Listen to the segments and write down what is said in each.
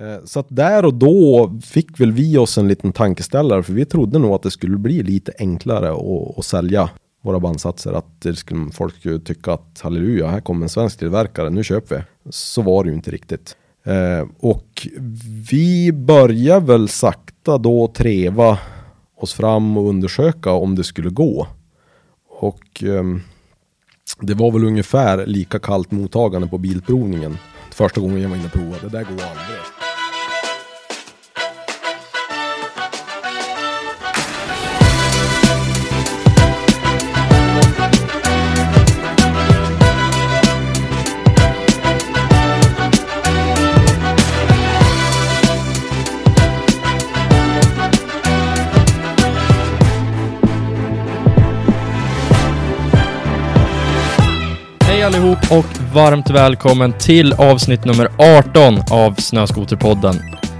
Eh, så att där och då fick väl vi oss en liten tankeställare för vi trodde nog att det skulle bli lite enklare att, att sälja våra bandsatser. Att det skulle, folk skulle tycka att halleluja, här kommer en svensk tillverkare, nu köper vi. Så var det ju inte riktigt. Eh, och vi börjar väl sakta då treva oss fram och undersöka om det skulle gå. Och ehm, det var väl ungefär lika kallt mottagande på bilprovningen första gången jag var inne och provade. Det där går aldrig. Allihop och varmt välkommen till avsnitt nummer 18 av Snöskoterpodden.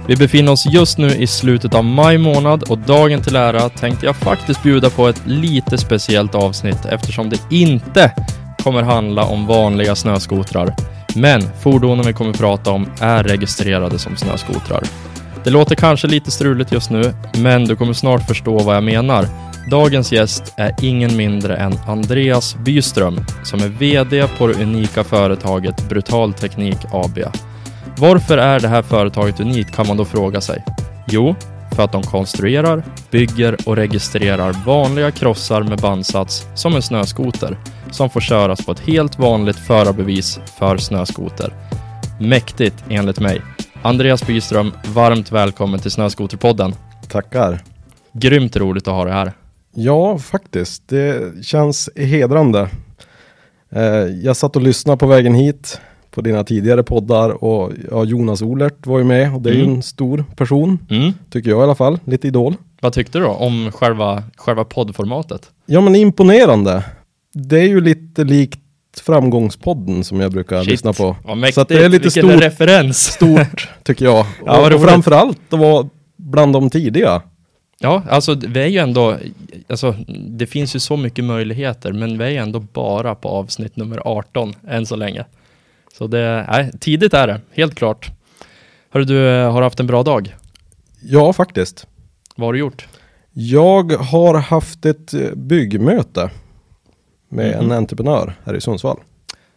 Vi befinner oss just nu i slutet av maj månad och dagen till ära tänkte jag faktiskt bjuda på ett lite speciellt avsnitt eftersom det inte kommer handla om vanliga snöskotrar. Men fordonen vi kommer prata om är registrerade som snöskotrar. Det låter kanske lite struligt just nu, men du kommer snart förstå vad jag menar. Dagens gäst är ingen mindre än Andreas Byström som är VD på det unika företaget Brutal Teknik AB. Varför är det här företaget unikt kan man då fråga sig. Jo, för att de konstruerar, bygger och registrerar vanliga krossar med bandsats som en snöskoter som får köras på ett helt vanligt förarbevis för snöskoter. Mäktigt enligt mig. Andreas Byström, varmt välkommen till Snöskoterpodden. Tackar. Grymt roligt att ha dig här. Ja, faktiskt. Det känns hedrande. Eh, jag satt och lyssnade på vägen hit på dina tidigare poddar och ja, Jonas Olert var ju med och det är ju Mm. en stor person, Mm. tycker jag i alla fall. Lite idol. Vad tyckte du då om själva, själva poddformatet? Ja, men imponerande. Det är ju lite likt Framgångspodden som jag brukar lyssna på. Vad mäktigt, Så det är lite vilken stort, referens. stort tycker jag. Ja, och, och framförallt att vara bland de tidiga. Ja, alltså vi är ju ändå, alltså det finns ju så mycket möjligheter, men vi är ju ändå bara på avsnitt nummer 18 än så länge. Så det, nej, tidigt är det, helt klart. Hörru du, har du haft en bra dag? Ja, faktiskt. Vad har du gjort? Jag har haft ett eh, byggmöte med Mhm. en entreprenör här i Sundsvall.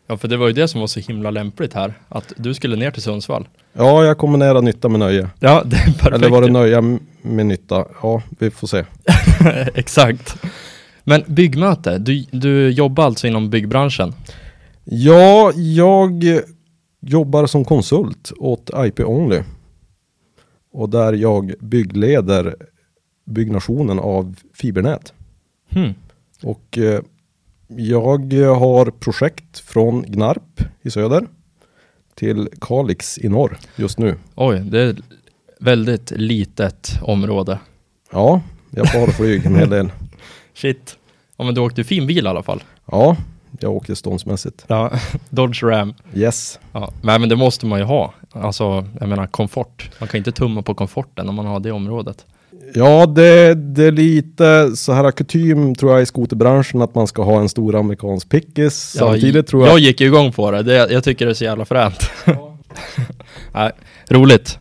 Ja, för det var ju det som var så himla lämpligt här, att du skulle ner till Sundsvall. Ja, jag kombinerar nytta med nöje. Ja, det är perfekt. Eller var det nöja med nytta? Ja, vi får se. Exakt. Men byggmöte, du, du jobbar alltså inom byggbranschen? Ja, jag jobbar som konsult åt IP Only. Och där jag byggleder byggnationen av fibernät. Hmm. Och eh, jag har projekt från Gnarp i söder till Kalix i norr just nu. Oj, det är väldigt litet område. Ja, jag får flyg en hel del. Shit. Ja men du åkte fin bil i alla fall. Ja, jag åker ståndsmässigt. Ja, Dodge Ram. Yes. Ja, nej men det måste man ju ha. Alltså, jag menar komfort. Man kan inte tumma på komforten om man har det området. Ja, det, det är lite så här kutym tror jag i skoterbranschen att man ska ha en stor amerikansk pickis. Samtidigt Ja, tror jag... Jag gick ju igång på det. det jag tycker det är så jävla fränt. nej, roligt.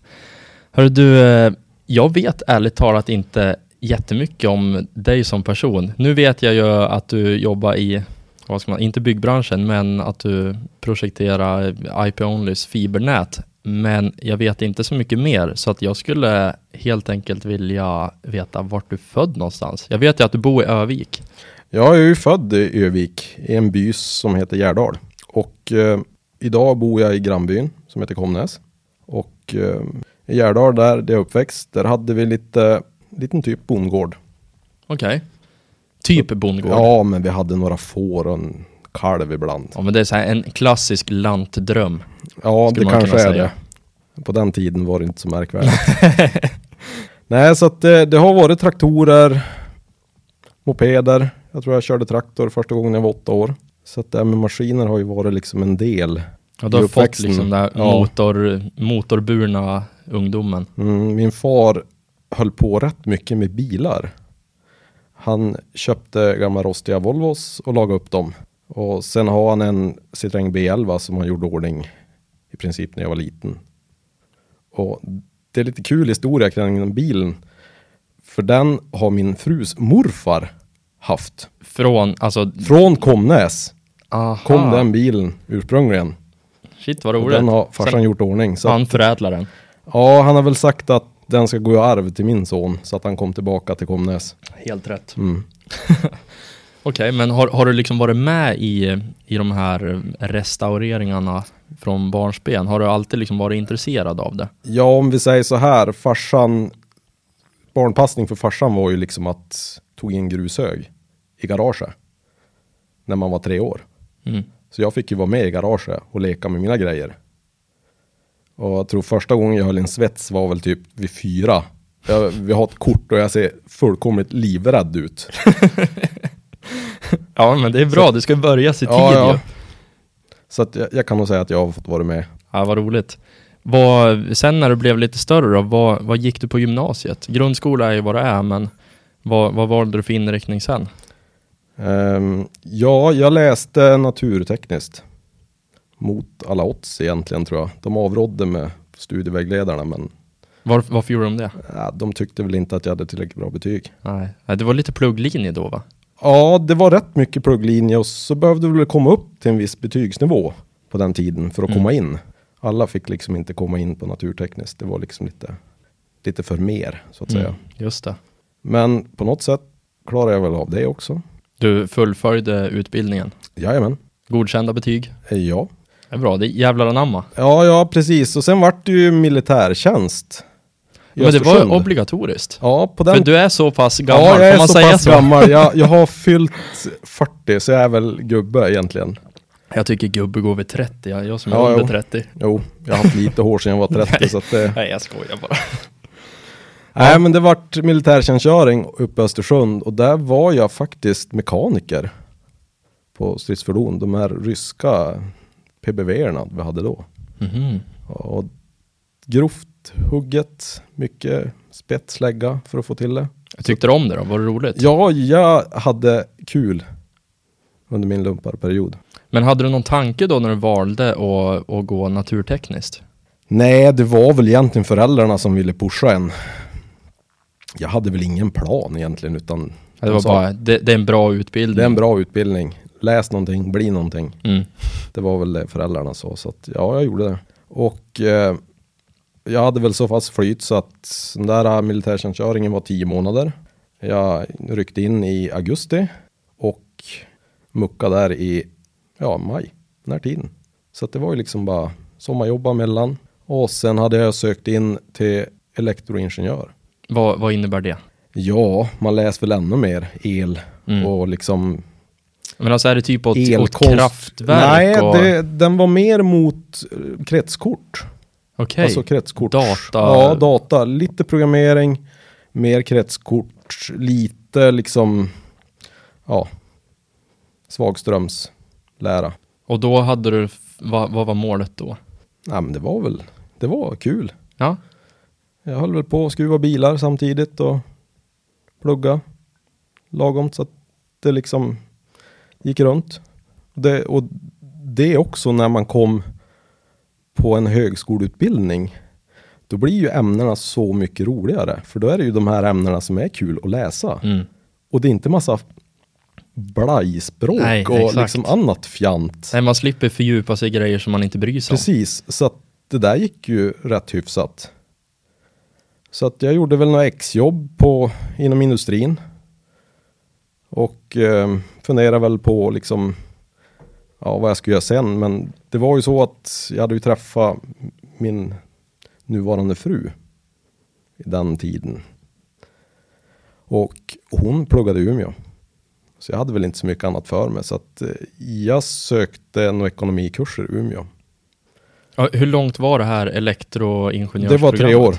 Hörru du, eh, jag vet ärligt talat inte jättemycket om dig som person. Nu vet jag ju att du jobbar i, vad ska man, inte byggbranschen, men att du projekterar IP-Onlys fibernät. Men jag vet inte så mycket mer, så att jag skulle helt enkelt vilja veta vart du är född någonstans. Jag vet ju att du bor i Övik. Jag är ju född i Övik, i en by som heter Gärdal. Och eh, idag bor jag i grannbyn som heter Komnäs. Och eh, i Gärdal där, där jag uppväxt, där hade vi lite, liten typ bondgård. Okej. Typ bondgård. Ja, men vi hade några får och en kalv ibland. Ja, men det är så här en klassisk lantdröm. Ja, det kanske är säga. det. På den tiden var det inte så märkvärdigt. Nej, så att det, det har varit traktorer, mopeder. Jag tror jag körde traktor första gången jag var åtta år. Så att det här med maskiner har ju varit liksom en del. Ja, du har fått liksom den här Ja. motor, motorburna ungdomen. Mm, min far höll på rätt mycket med bilar. Han köpte gamla rostiga Volvos och lagade upp dem. Och sen har han en Citroën B11 som han gjorde i ordning i princip när jag var liten. Och det är lite kul historia kring den bilen. För den har min frus morfar haft. Från, alltså... Från Komnäs Aha. kom den bilen ursprungligen. Shit vad roligt. den har farsan Sen, gjort ordning. Så han förädlar den. Ja, han har väl sagt att den ska gå i arv till min son så att han kom tillbaka till Komnäs. Helt rätt. Mm. Okej, men har, har du liksom varit med i, i de här restaureringarna från barnsben? Har du alltid liksom varit intresserad av det? Ja, om vi säger så här, farsan, barnpassning för farsan var ju liksom att tog in grushög i garaget när man var tre år. Mm. Så jag fick ju vara med i garaget och leka med mina grejer. Och jag tror första gången jag höll en svets var väl typ vid fyra. Jag, vi har ett kort och jag ser fullkomligt livrädd ut. Ja, men det är bra. Du ska börja se tid Ja, ja. ju. Så att jag, jag kan nog säga att jag har fått vara med. Ja, vad roligt. Vad, sen när du blev lite större då, vad, vad gick du på gymnasiet? Grundskola är ju vad det är, men vad, vad valde du för inriktning sen? Ehm, ja, jag läste naturtekniskt. Mot alla odds egentligen tror jag. De avrådde med studievägledarna men Var, varför gjorde de det? ja, de tyckte väl inte att jag hade tillräckligt bra betyg. Nej, det var lite plugglinje då va? Ja, det var rätt mycket plugglinje och så behövde vi väl komma upp till en viss betygsnivå på den tiden för att Mm. komma in. Alla fick liksom inte komma in på naturtekniskt. Det var liksom lite, lite för mer så att säga. Mm, just det. Men på något sätt klarade jag väl av det också. Du fullföljde utbildningen. Jajamän. Godkända betyg. Eh, Ja. Det är bra, det är jävlar anamma. Ja, ja precis. Och sen vart det ju militärtjänst. Men det var obligatoriskt. Ja, på den För du är så pass gammal, Ja, jag är man så säga pass så? gammal. Jag, jag har fyllt 40, så jag är väl gubbe egentligen. Jag tycker gubbe går vid 30, jag, jag som är Ja, jo. 30. Jo, jag har haft lite hår sedan jag var 30, så att det... Nej, jag skojar bara. Nej, men det vart militärtjänstgöring uppe i Östersund och där var jag faktiskt mekaniker på stridsfordon. De här ryska PBV-erna vi hade då. Mhm. Och grovt hugget, mycket spetslägga för att få till det. Jag tyckte du om det då? Var det roligt? Ja, jag hade kul under min lumparperiod. Men hade du någon tanke då när du valde att, att gå naturtekniskt? Nej, det var väl egentligen föräldrarna som ville pusha en. Jag hade väl ingen plan egentligen, utan Det var sa, bara, det, det är en bra utbildning. det är en bra utbildning. Läs någonting, bli någonting. Mm. Det var väl det föräldrarna sa, så att ja, jag gjorde det. Och eh, jag hade väl så fast flyt så att den där militärtjänstgöringen var tio månader. Jag ryckte in i augusti och muckade där i ja, maj, den här tiden. Så det var ju liksom bara sommarjobba mellan. Och sen hade jag sökt in till elektroingenjör. Vad, vad innebär det? Ja, man läser väl ännu mer el Mm. och liksom Men alltså är det typ åt, åt kraftverk? Nej, och... det, den var mer mot eh, kretskort. Okej. Alltså kretskort. Data. Ja, data. Lite programmering, mer kretskort, lite liksom, ja, svagströmslära. Och då hade du, vad, vad var målet då? Ja, men det var väl, det var kul. Ja, Jag höll väl på att skruva bilar samtidigt och plugga lagom så att det liksom gick runt. Det, och det också när man kom på en högskoleutbildning. Då blir ju ämnena så mycket roligare. För då är det ju de här ämnena som är kul att läsa. mm. Och det är inte massa blajspråk Nej, och exakt. liksom annat fjant. Nej, man slipper fördjupa sig i grejer som man inte bryr sig om. Precis, så att det där gick ju rätt hyfsat. Så att jag gjorde väl några exjobb på, inom industrin. Och eh, funderade väl på liksom, ja, vad jag skulle göra sen. Men det var ju så att jag hade ju träffat min nuvarande fru i den tiden. Och hon pluggade i Umeå. Så jag hade väl inte så mycket annat för mig. Så att eh, jag sökte några ekonomikurser i Umeå. Ja, hur långt var det här Det elektroingenjörsprogrammet? var tre år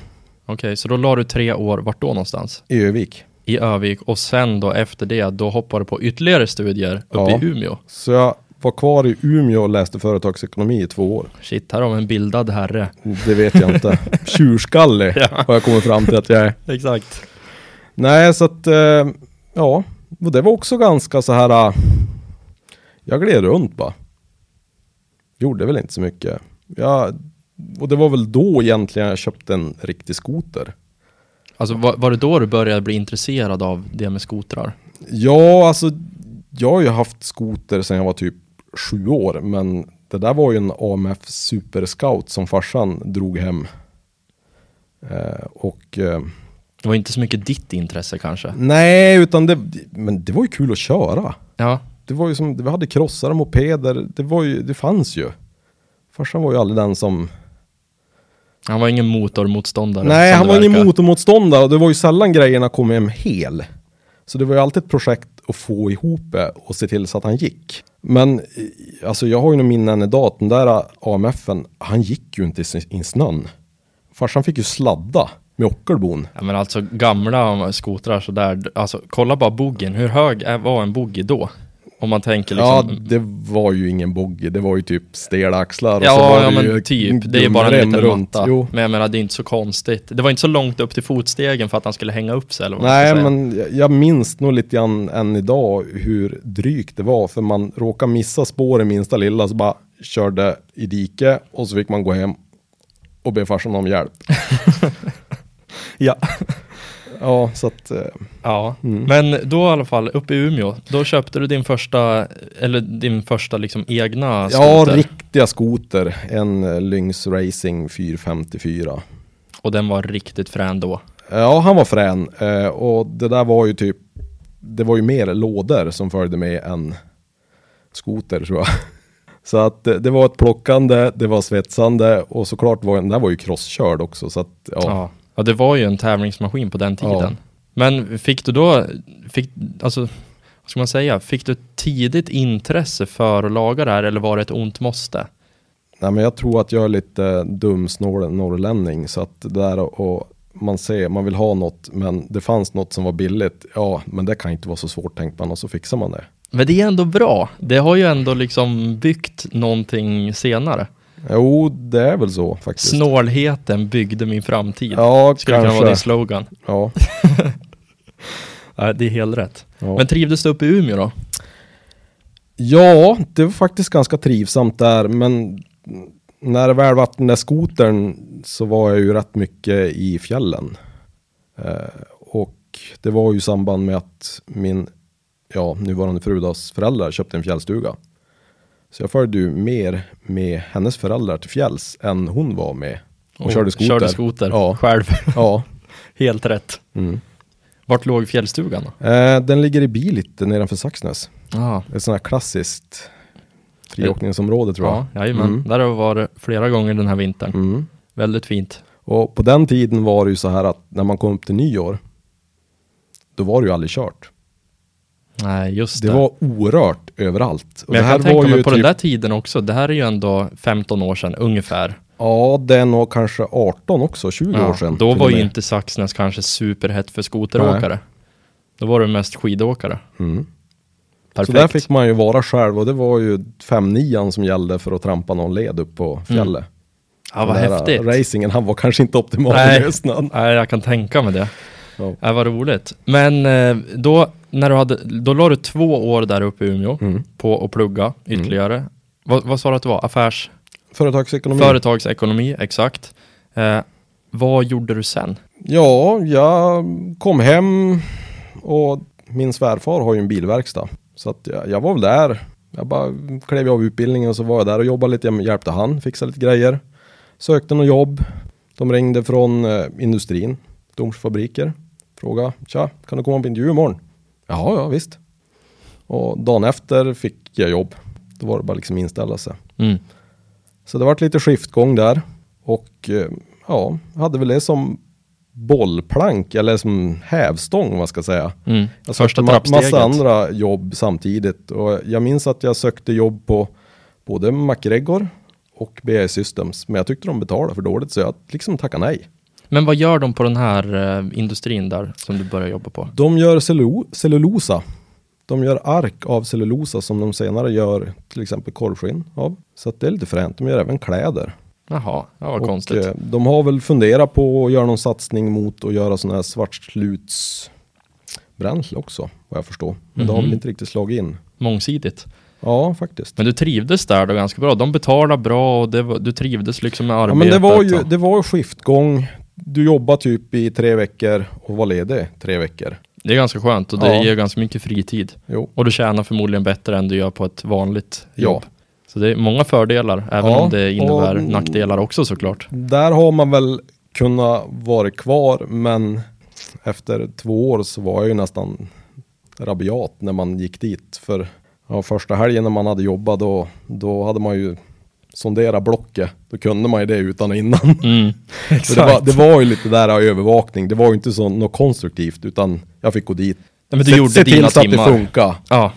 Okej, så då la du tre år, vart då någonstans? i Övik. I Övik och sen då efter det, då hoppade du på ytterligare studier uppe Ja. i Umeå. Så jag var kvar i Umeå och läste företagsekonomi i två år. Shit, här har vi en bildad herre. Det vet jag inte. Tjurskallig Ja. har jag kommit fram till att jag är. Exakt. Nej, så att eh, ja, och det var också ganska så här. eh, Jag gled runt bara. Gjorde väl inte så mycket. Jag och det var väl då egentligen jag köpte en riktig skoter. Alltså var, var det då du började bli intresserad av det med skotrar? Ja, alltså jag har ju haft skoter sedan jag var typ sju år, men det där var ju en AMF Super Scout som farsan drog hem. Eh, och eh, Det var inte så mycket ditt intresse kanske? nej, utan det, men det var ju kul att köra. Ja, Det var ju som, vi hade krossare, mopeder, det var ju, det fanns ju. Farsan var ju aldrig den som, han var ingen motormotståndare. nej han var ingen motormotståndare och det var ju sällan grejerna kom hem hel. Så det var ju alltid ett projekt att få ihop det och se till så att han gick. Men alltså jag har ju nog minnen idag att den där AMFen, han gick ju inte i snön. Farsan fick ju sladda med ockelbon. Ja men alltså gamla skotrar sådär, alltså kolla bara boggin, hur hög var en boggy då? Om man tänker liksom, Ja, det var ju ingen boggy, det var ju typ stela axlar. och så Ja, var ja det men typ. Det är bara en liten matta. Jo. Men jag menar, det är inte så konstigt. Det var inte så långt upp till fotstegen för att han skulle hänga upp sig eller vad Nej, men jag- minns nog lite grann än idag hur drygt det var. För man råkade missa spår i minsta lilla så bara körde i dike och så fick man gå hem och be farsan om hjälp. Ja. Ja, så att eh, ja. Mm. Men då i alla fall, uppe i Umeå, då köpte du din första, eller din första liksom egna ja, skoter. riktiga skoter. En eh, Lynx Racing 454. Och den var riktigt frän då. Ja, han var frän eh, och det där var ju typ, det var ju mer lådor som följde med än skoter tror jag. Så att det, det var ett plockande, det var svetsande och såklart var den där var ju crosskörd också så att ja. Ja. Ja, det var ju en tävlingsmaskin på den tiden. Ja. Men fick du då, fick, alltså, vad ska man säga, fick du tidigt intresse för att laga det här eller var det ett ont måste? Nej men jag tror att jag är lite dum snål norrlänning så att det där och man ser, man vill ha något men det fanns något som var billigt. Ja, men det kan inte vara så svårt tänkte man och så fixar man det. Men det är ändå bra. Det har ju ändå liksom byggt någonting senare. Jo, det är väl så faktiskt. Snålheten byggde min framtid. Ja, Skulle kunna vara din kanske. slogan. Ja, Ja, det är helt rätt. ja. Men trivdes du uppe i Umeå då? Ja, det var faktiskt ganska trivsamt där, men när det väl var den där skotern så var jag ju rätt mycket i fjällen. Eh, och det var ju i samband med att min ja, nuvarande frudas föräldrar köpte en fjällstuga. Så jag följde ju mer med hennes föräldrar till fjälls än hon var med och körde skoter. Körde skoter Ja. själv. Ja. helt rätt. Mm. Vart låg fjällstugan då? Eh, den ligger i bil lite nedanför Saxnäs. Ah, Ett sånt här klassiskt friåkningsområde tror jag. ja, jajamän. Mm. Där har vi varit flera gånger den här vintern. Mm. Väldigt fint. Och på den tiden var det ju så här att när man kom upp till nyår, då var det ju aldrig kört. Nej, just Det det. var orört överallt. Men jag kan tänka mig på typ, den där tiden också. Det här är ju ändå 15 år sedan ungefär. ja det är nog kanske 18 också, 20 Ja, år sedan. då var ju inte Saxnäs kanske superhett för skoteråkare. Då var det mest skidåkare. Mm. Så Perfekt. där fick man ju vara själv och det var ju 5 som gällde för att trampa någon led upp på fjället. ja, vad häftigt. Racingen, han var kanske inte optimal Nej. med snön. Nej, jag kan tänka mig det. Ja. Ja, vad roligt. Men eh, då, när du hade, då la du två år där uppe i Umeå Mm. på att plugga ytterligare. Vad, vad sa du att det var? Affärs... Företagsekonomi. Företagsekonomi, exakt. Eh, vad gjorde du sen? Ja, jag kom hem och min svärfar har ju en bilverkstad. Så att jag, jag var väl där. Jag bara klev av utbildningen och så var jag där och jobbade lite. Jag hjälpte han, fixade lite grejer. Sökte något jobb. De ringde från eh, industrin, Domsfabriker. Frågade, tja, kan du komma på intervju imorgon? Ja, ja visst. Och dagen efter fick jag jobb. Då var det bara liksom inställa sig. Mm. Så det vart lite skiftgång där. Och eh, ja, hade väl det som bollplank eller som hävstång vad man ska säga. Mm. Jag Första ma- trappsteget. massa andra jobb samtidigt. Och jag minns att jag sökte jobb på både MacGregor och BAE Systems. Men jag tyckte de betalade för dåligt så jag liksom tackade nej. Men vad gör de på den här eh, industrin där som du börjar jobba på? De gör cellu- cellulosa. De gör ark av cellulosa som de senare gör till exempel korvskinn av. Så att det är lite fränt. De gör även kläder. Jaha, ja, vad Och, konstigt. eh, de har väl funderat på att göra någon satsning mot att göra sådana här svartslutsbränsle också, vad jag förstår. Men det har Mhm. väl inte riktigt slagit in. Mångsidigt. Ja, faktiskt. Men du trivdes där då ganska bra? De betalade bra och var, du trivdes liksom med Ja, arbetet? men det var ju det var skiftgång. Du jobbade typ i tre veckor och var ledig tre veckor. Det är ganska skönt och det Ja. ger ganska mycket fritid. Jo. Och du tjänar förmodligen bättre än du gör på ett vanligt Ja. jobb. Så det är många fördelar, även Ja, om det innebär och- nackdelar också såklart. Där har man väl kunnat vara kvar, men efter två år så var jag ju nästan rabiat när man gick dit. För ja, första helgen när man hade jobbat då, då hade man ju sonderat blocket. Då kunde man ju det utan och innan. Mm. Det, var, det var ju lite där övervakning. Det var ju inte så något konstruktivt utan jag fick gå dit. Nej, men du se, gjorde se till så att det funkar. Ja.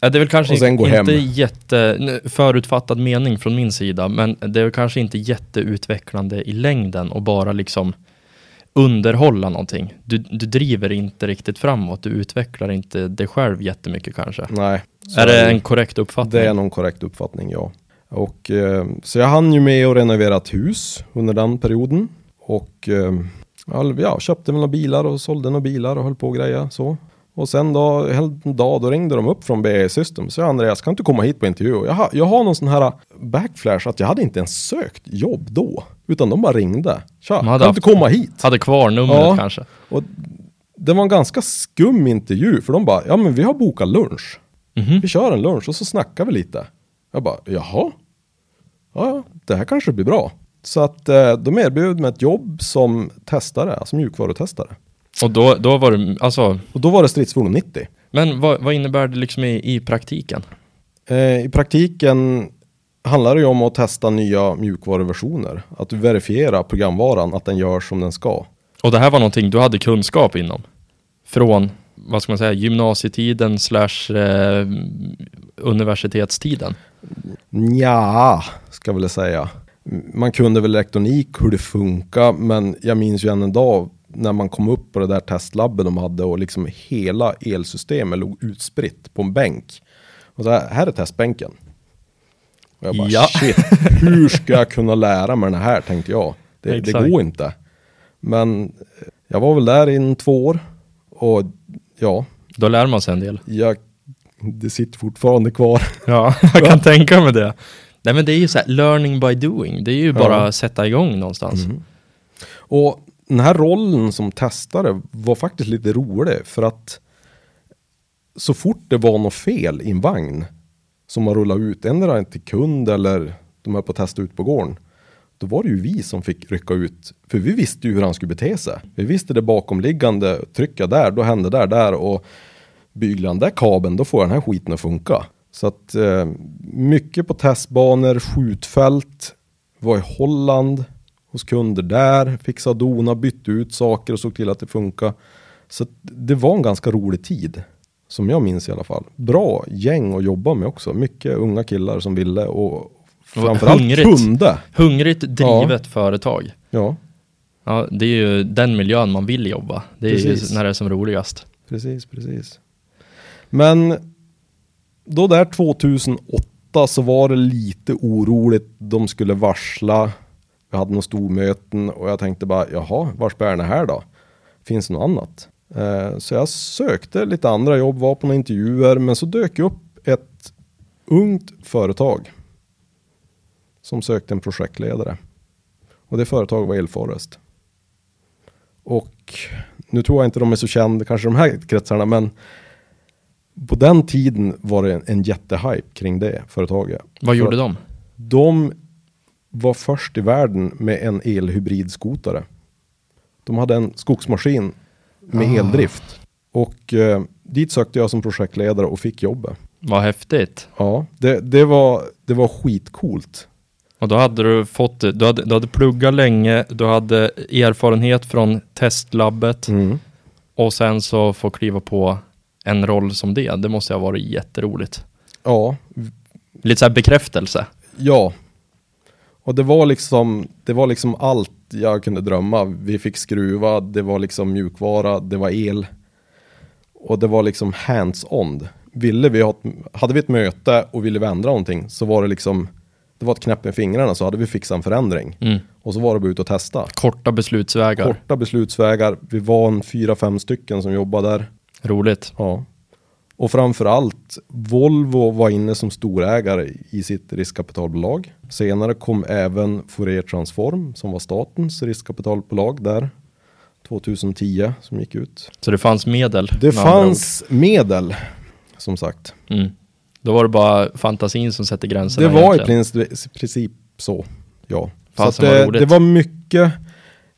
Ja, det är väl kanske inte hem. jätte förutfattad mening från min sida, men det är väl kanske inte jätteutvecklande i längden och bara liksom underhålla någonting. Du, du driver inte riktigt framåt, du utvecklar inte dig själv jättemycket kanske. Nej. är det en korrekt uppfattning? Det är någon korrekt uppfattning, ja. Och, eh, så jag hann ju med att renovera ett hus under den perioden. Och eh, ja, köpte några bilar och sålde några bilar och höll på och greja så. Och sen då, en dag, då ringde de upp från BAE System. Så jag Andreas, kan inte komma hit på intervju? Jag, har- jag har någon sån här backflash att jag hade inte ens sökt jobb då. Utan de bara ringde. Tja, kan du inte haft- komma hit? Hade kvar numret Ja. kanske? Och det var en ganska skum intervju. För de bara, ja men vi har bokat lunch. Mhm. Vi kör en lunch och så snackar vi lite. Jag bara, jaha? Ja, det här kanske blir bra. Så att eh, de erbjöd mig ett jobb som testare, alltså mjukvarutestare. Och då, då var det, alltså, Och då var det stridsfordon 90. men vad, vad innebär det liksom i, i praktiken? Eh, I praktiken handlar det ju om att testa nya mjukvaruversioner. Att du verifierar programvaran, att den gör som den ska. Och det här var någonting du hade kunskap inom? Från, vad ska man säga, gymnasietiden slash eh, universitetstiden? Ja, ska jag väl säga. Man kunde väl elektronik, hur det funkar, men jag minns ju än en dag när man kom upp på det där testlabbet de hade och liksom hela elsystemet låg utspritt på en bänk. Och så här, här är testbänken. Och jag bara Ja. shit, hur ska jag kunna lära mig den här tänkte jag. Det, det går inte. Men jag var väl där i två år och ja, Då lär man sig en del. jag, det sitter fortfarande kvar. Ja, jag kan tänka mig det. Nej men det är ju så här, learning by doing. Det är ju bara att sätta igång någonstans. Och den här rollen som testare var faktiskt lite rolig för att så fort det var något fel i en vagn som man rullade ut, ändra till kund eller de är på att testa ut på gården. Då var det ju vi som fick rycka ut, för vi visste ju hur han skulle bete sig. Vi visste det bakomliggande, trycka där, då hände där, där och bygla den där kabeln, då får den här skiten att funka. Så att eh, mycket på testbanor, skjutfält, var i Holland hos kunder där, fixa och dona, bytte ut saker och såg till att det funkar. Så att det var en ganska rolig tid, som jag minns i alla fall. Bra gäng att jobba med också, mycket unga killar som ville och framförallt hungrigt. kunde. Hungrigt drivet företag. Ja, Ja, det är ju den miljön man vill jobba. Det är Precis. ju när det är som roligast. precis, precis. Men då där 2008 så var det lite oroligt. De skulle varsla. Vi hade några stormöten och jag tänkte bara, jaha, vars bär det här då? Finns det något annat? Eh, så jag sökte lite andra jobb, var på några intervjuer, men så dök upp ett ungt företag som sökte en projektledare. Och det företaget var Elforest. Och nu tror jag inte de är så kända, kanske de här kretsarna, men på den tiden var det en, en jättehype kring det företaget. Vad För gjorde att de? De var först i världen med en elhybridskotare. De hade en skogsmaskin med Ah. eldrift. Och eh, dit sökte jag som projektledare och fick jobbet. Vad häftigt. Ja, det, det, var, det var skitcoolt. Och då hade du fått, du hade, du hade pluggat länge, du hade erfarenhet från testlabbet Mm. och sen så få kliva på en roll som det. Det måste ha varit jätteroligt. Ja, Lite så här bekräftelse. Ja. Och det var liksom, det var liksom allt jag kunde drömma. Vi fick skruva, det var liksom mjukvara, det var el. Och det var liksom hands-on. Ville vi ha, hade vi ett möte och ville vi ändra någonting så var det liksom, det var ett knäpp med fingrarna så hade vi fixat en förändring. Mm. Och så var det bara ut och testa. Korta beslutsvägar. Korta beslutsvägar, vi var en fyra, fem stycken som jobbade där. Roligt. Ja. Och framförallt Volvo var inne som storägare i sitt riskkapitalbolag. Senare kom även Fourier Transform som var statens riskkapitalbolag där 2010 som gick ut. Så det fanns medel? Det med fanns medel som sagt. Mm. Då var det bara fantasin som sätter gränserna Det var i egentligen. princip, princip så, ja. Så Fasen det, roligt. det var mycket,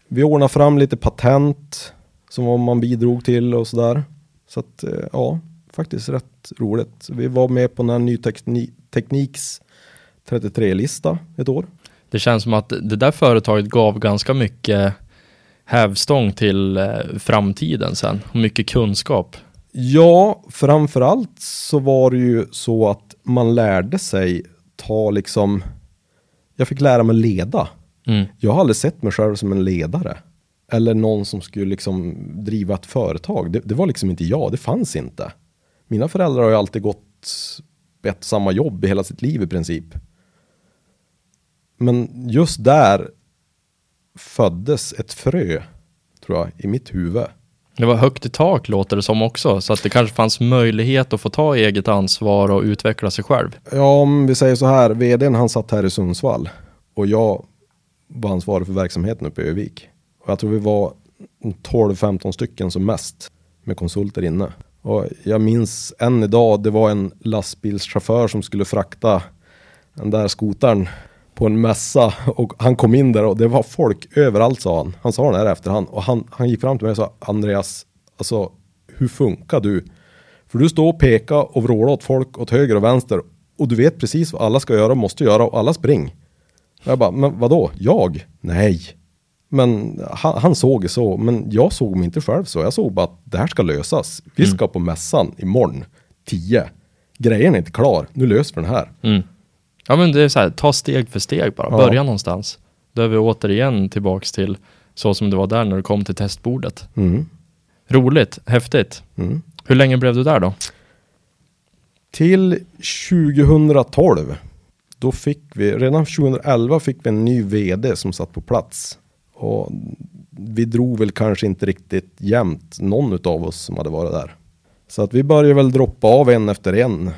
vi ordnade fram lite patent som man bidrog till och sådär. Så att eh, ja, faktiskt rätt roligt. Vi var med på den här ny tekni- tekniks 33-lista ett år. Det känns som att det där företaget gav ganska mycket hävstång till eh, framtiden sen. Och mycket kunskap. Ja, framförallt så var det ju så att man lärde sig ta liksom, jag fick lära mig leda. Mm. Jag har aldrig sett mig själv som en ledare. Eller någon som skulle liksom driva ett företag. Det, det var liksom inte jag, det fanns inte. Mina föräldrar har ju alltid gått ett samma jobb i hela sitt liv i princip. Men just där föddes ett frö, tror jag, i mitt huvud. Det var högt i tak låter det som också. Så att det kanske fanns möjlighet att få ta eget ansvar och utveckla sig själv. Ja, om vi säger så här, vdn han satt här i Sundsvall och jag var ansvarig för verksamheten uppe i Övik. Och jag tror vi var 12-15 stycken som mest med konsulter inne. Och jag minns än idag, det var en lastbilschaufför som skulle frakta den där skotaren på en mässa och han kom in där och det var folk överallt sa han. Han sa det här efterhand och han, han gick fram till mig och sa Andreas, alltså hur funkar du? För du står och pekar och vrålar åt folk åt höger och vänster och du vet precis vad alla ska göra och måste göra och alla spring. Och jag bara, men vadå? Jag? Nej. Men han, han såg så, men jag såg mig inte själv så. Jag såg bara att det här ska lösas. Vi ska på mässan imorgon, 10. Grejen är inte klar, nu löser vi den här. Mm. Ja men det är så här, ta steg för steg bara. Ja. Börja någonstans. Då är vi återigen tillbaks till så som det var där när du kom till testbordet. Mm. Roligt, häftigt. Mm. Hur länge blev du där då? Till 2012, då fick vi, redan 2011 fick vi en ny vd som satt på plats. Och vi drog väl kanske inte riktigt jämnt, någon av oss som hade varit där. Så att vi började väl droppa av en efter en.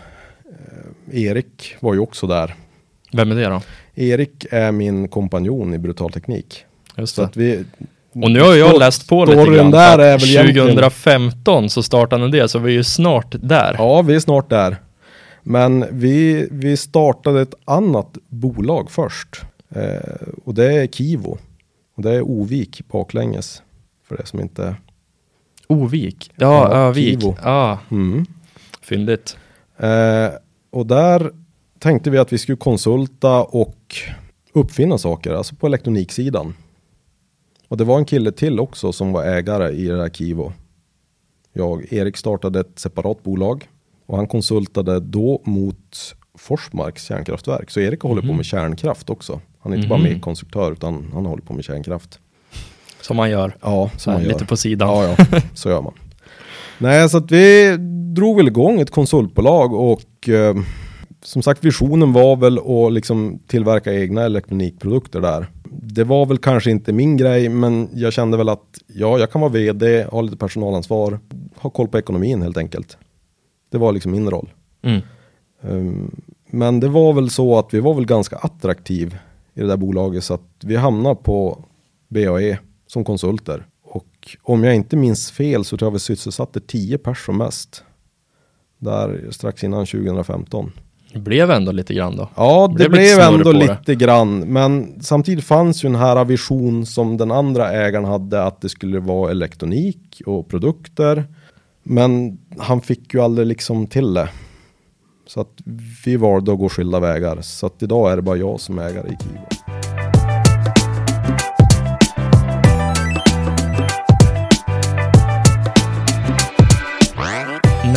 Eh, Erik var ju också där. Vem är det då? Erik är min kompanjon i brutal teknik. Just Så det. att vi... Och nu har jag läst på lite grann. där är väl egentligen- 2015 så startade ni det, så vi är ju snart där. Ja, vi är snart där. Men vi, vi startade ett annat bolag först. Eh, och det är Kivo. Och det är Ovik baklänges. För det som inte... Ovik. Ja, Övik. Ja, Mm. fyndigt. Eh, och där tänkte vi att vi skulle konsulta och uppfinna saker, alltså på elektroniksidan. Och det var en kille till också som var ägare i det här Kivo. Jag, Erik startade ett separat bolag och han konsultade då mot Forsmarks kärnkraftverk. Så Erik håller på Mhm. med kärnkraft också. Han är inte bara Mhm. med konstruktör utan han håller på med kärnkraft. Som man gör. Ja, som man gör. lite på sidan. Ja, ja, så gör man. Nej, så att vi drog väl igång ett konsultbolag och eh, som sagt visionen var väl att liksom tillverka egna elektronikprodukter där. Det var väl kanske inte min grej, men jag kände väl att ja, jag kan vara vd, ha lite personalansvar, ha koll på ekonomin helt enkelt. Det var liksom min roll. Mm. Um, men det var väl så att vi var väl ganska attraktiv i det där bolaget så att vi hamnade på BAE som konsulter. Och om jag inte minns fel så tror jag vi sysselsatte 10 pers som mest. Där strax innan 2015. Det blev ändå lite grann då. Ja, Det det, blev lite blev ändå på det. lite grann. Men samtidigt fanns ju den här vision som den andra ägaren hade att det skulle vara elektronik och produkter. Men han fick ju aldrig liksom till det. Så att vi valde att gå skilda vägar. Så att idag är det bara jag som är ägare i Kivo.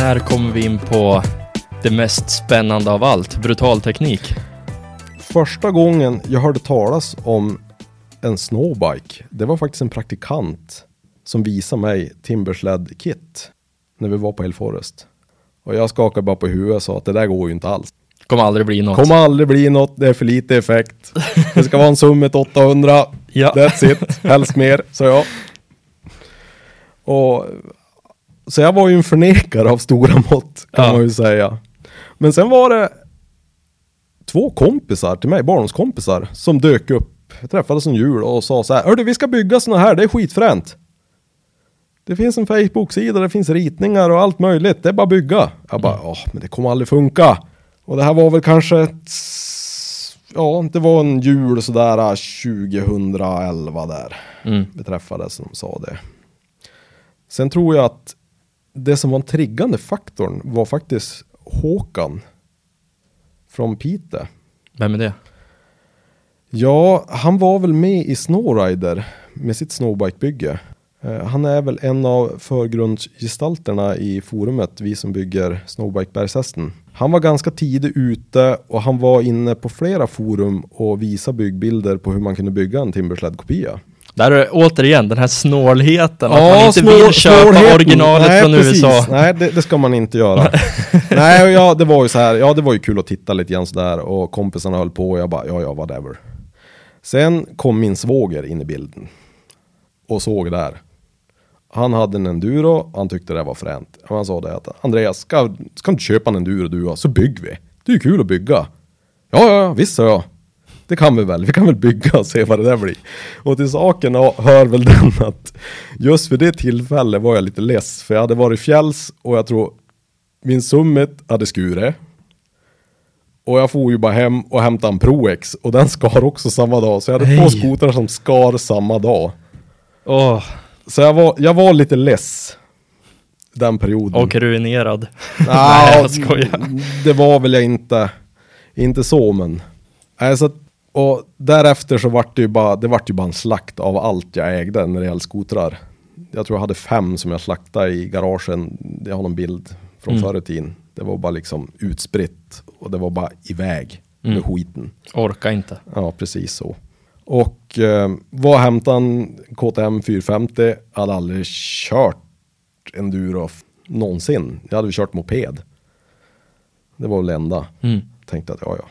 När kommer vi in på det mest spännande av allt? Brutal teknik. Första gången jag hörde talas om en snowbike, det var faktiskt en praktikant som visade mig Timbersled Kit när vi var på Hill Forest. Och jag skakade bara på huvudet och sa att det där går ju inte alls. Kommer aldrig bli något. Kommer aldrig bli något, det är för lite effekt. Det ska vara en Summit 800, Ja. that's it, helst mer, sa jag. Och så jag var ju en förnekare av stora mått kan Ja. man ju säga. Men sen var det två kompisar till mig, barndomskompisar, som dök upp. Jag träffades en jul och sa så här, Hördu, vi ska bygga såna här, det är skitfränt. Det finns en Facebook-sida, det finns ritningar och allt möjligt, det är bara att bygga. Jag bara, ja, men det kommer aldrig funka. Och det här var väl kanske ett, ja, det var en jul sådär 2011 där. Mm. Beträffande som de sa det. Sen tror jag att det som var en triggande faktorn var faktiskt Håkan från Pite. Vem är det? Ja, han var väl med i Snowrider med sitt snowbikebygge. Eh, Han är väl en av förgrundsgestalterna i forumet, vi som bygger Snowbike Bergshästen. Han var ganska tidigt ute och han var inne på flera forum och visade byggbilder på hur man kunde bygga en Timbersled-kopia. Där är återigen den här snålheten, att Ja, man inte snål- vill köpa originalet Nej, från precis. USA. Nej, det, det ska man inte göra. Nej, och ja, det var ju så här, ja det var ju kul att titta lite grann sådär och kompisarna höll på och jag bara, ja ja, whatever. Sen kom min svåger in i bilden och såg där. Han hade en enduro, han tyckte det var fränt. Och Han sa det att Andreas, ska, ska inte köpa en enduro du så bygg vi. Det är ju kul att bygga. Ja, ja, ja, visst sa jag. Det kan vi väl, vi kan väl bygga och se vad det där blir. Och till saken hör väl den att just för det tillfället var jag lite less. För jag hade varit fjälls och jag tror min Summit hade skurit. Och jag får ju bara hem och hämtade en Pro-X och den skar också samma dag. Så jag hade två Nej. skotrar som skar samma dag. Åh, Så jag var, jag var lite less den perioden. och ruinerad. Ah, Nej, jag skojar. Det var väl jag inte, inte så men. Nej, så att, och därefter så vart det ju bara, det vart ju bara en slakt av allt jag ägde när det gällde skotrar. Jag tror jag hade fem som jag slaktade i garagen. Jag har någon bild från Mm. förr i tiden. Det var bara liksom utspritt och det var bara iväg med Mm. skiten. Orka inte. Ja, precis så. Och eh, var hämtade en KTM 450. Hade aldrig kört enduro någonsin. Jag hade kört moped. Det var väl det enda. Mm. Tänkte att ja, ja.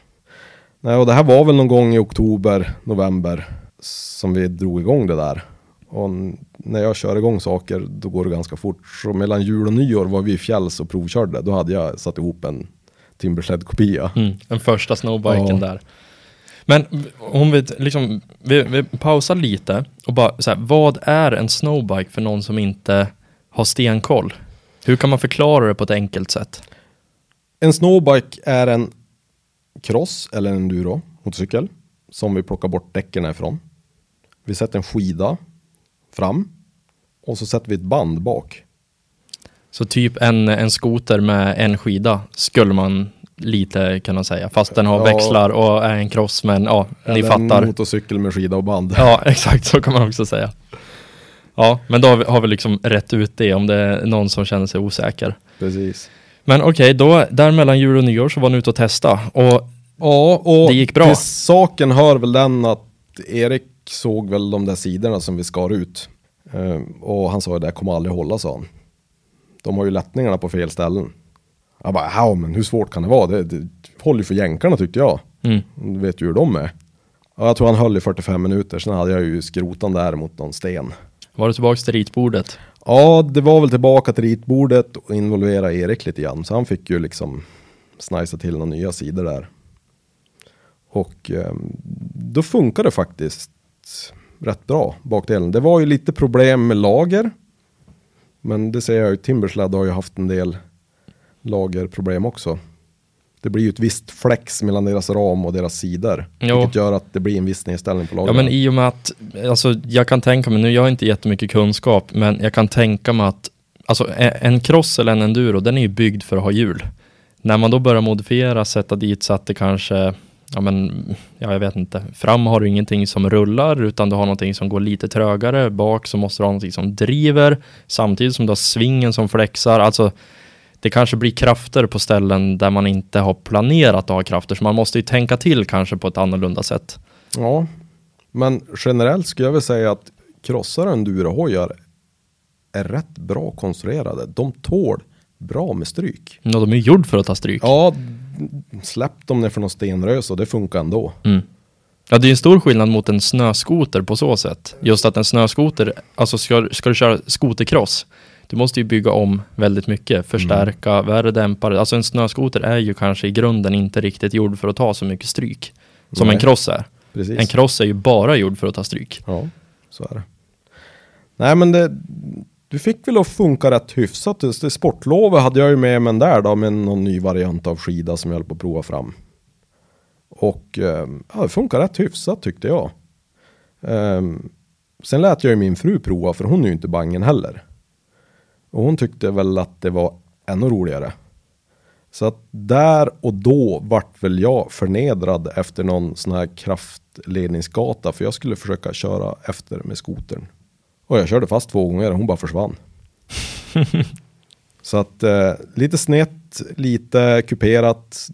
Nej, och det här var väl någon gång i oktober, november som vi drog igång det där. Och när jag kör igång saker då går det ganska fort. Så mellan jul och nyår var vi i fjälls och provkörde. Då hade jag satt ihop en Timbersled-kopia. Mm. Den första snowbiken Ja. där. Men om vi liksom, vi, vi pausar lite och bara så här, vad är en snowbike för någon som inte har stenkoll? Hur kan man förklara det på ett enkelt sätt? En snowbike är en cross eller en enduro motorcykel som vi plockar bort däcken ifrån. Vi sätter en skida fram och så sätter vi ett band bak. Så typ en, en skoter med en skida skulle man lite kunna säga, fast den har Ja. växlar och är en cross, men ja, ni fattar. En motorcykel med skida och band. Ja, exakt så kan man också säga. Ja, men då har vi, har vi liksom rätt ut det om det är någon som känner sig osäker. Precis. Men okej, då där mellan jul och nyår så var ni ute och testa och Ja, och Det gick bra. till saken hör väl den att Erik såg väl de där sidorna som vi skar ut. Eh, och han sa ju det kommer aldrig hålla sa han. De har ju lättningarna på fel ställen. Jag bara, ja men hur svårt kan det vara? Det, det håller ju för jänkarna tyckte jag. mm, Du vet ju hur de är. Ja, jag tror han höll i 45 minuter, sen hade jag ju skrotan där mot någon sten var du tillbaka till ritbordet? Ja, det var väl tillbaka till ritbordet och involvera Erik lite grann. Så han fick ju liksom snajsa till några nya sidor där. Och eh, då funkar det faktiskt rätt bra, bakdelen. Det var ju lite problem med lager. Men det ser jag ju, Timbersled har ju haft en del lagerproblem också. Det blir ju ett visst flex mellan deras ram och deras sidor. Jo. Vilket gör att det blir en viss nedställning på Ja lagren. men i och med att, alltså jag kan tänka mig, nu jag har inte jättemycket kunskap, men jag kan tänka mig att, alltså en cross eller en enduro, den är ju byggd för att ha hjul. När man då börjar modifiera, sätta dit så att det kanske, ja men, ja jag vet inte, fram har du ingenting som rullar, utan du har någonting som går lite trögare, bak så måste du ha någonting som driver, samtidigt som du har svingen som flexar, alltså det kanske blir krafter på ställen där man inte har planerat att ha krafter, så man måste ju tänka till kanske på ett annorlunda sätt. Ja, men generellt skulle jag väl säga att krossar och endurohojar är rätt bra konstruerade. De tål bra med stryk. Ja, de är gjord för att ta stryk. Ja, släpp dem ner för någon stenrös och det funkar ändå. Mm. Ja, det är en stor skillnad mot en snöskoter på så sätt. Just att en snöskoter, alltså ska, ska du köra skotercross, Du måste ju bygga om väldigt mycket, förstärka, Mm. värredämpare. Alltså en snöskoter är ju kanske i grunden inte riktigt gjord för att ta så mycket stryk som Nej. en cross är. Precis. En cross är ju bara gjord för att ta stryk. Ja, så är det. Nej men det, du fick väl att funka rätt hyfsat. Just det sportlovet hade jag ju med mig där då med någon ny variant av skida som jag höll på att prova fram. Och eh, ja, det funkar rätt hyfsat tyckte jag. Ehm, sen lät jag ju min fru prova för hon är ju inte bangen heller. Och hon tyckte väl att det var ännu roligare. Så att där och då vart väl jag förnedrad efter någon sån här kraftledningsgata för jag skulle försöka köra efter med skotern. Och jag körde fast två gånger och hon bara försvann. Så att eh, lite snett, lite kuperat.